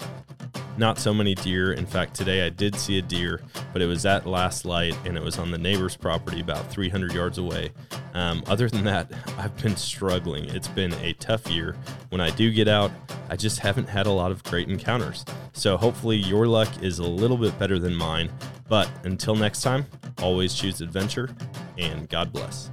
not so many deer. In fact, today I did see a deer, but it was at last light and it was on the neighbor's property about 300 yards away. Um, other than that, I've been struggling. It's been a tough year. When I do get out, I just haven't had a lot of great encounters. So hopefully your luck is a little bit better than mine. But until next time, always choose adventure and God bless.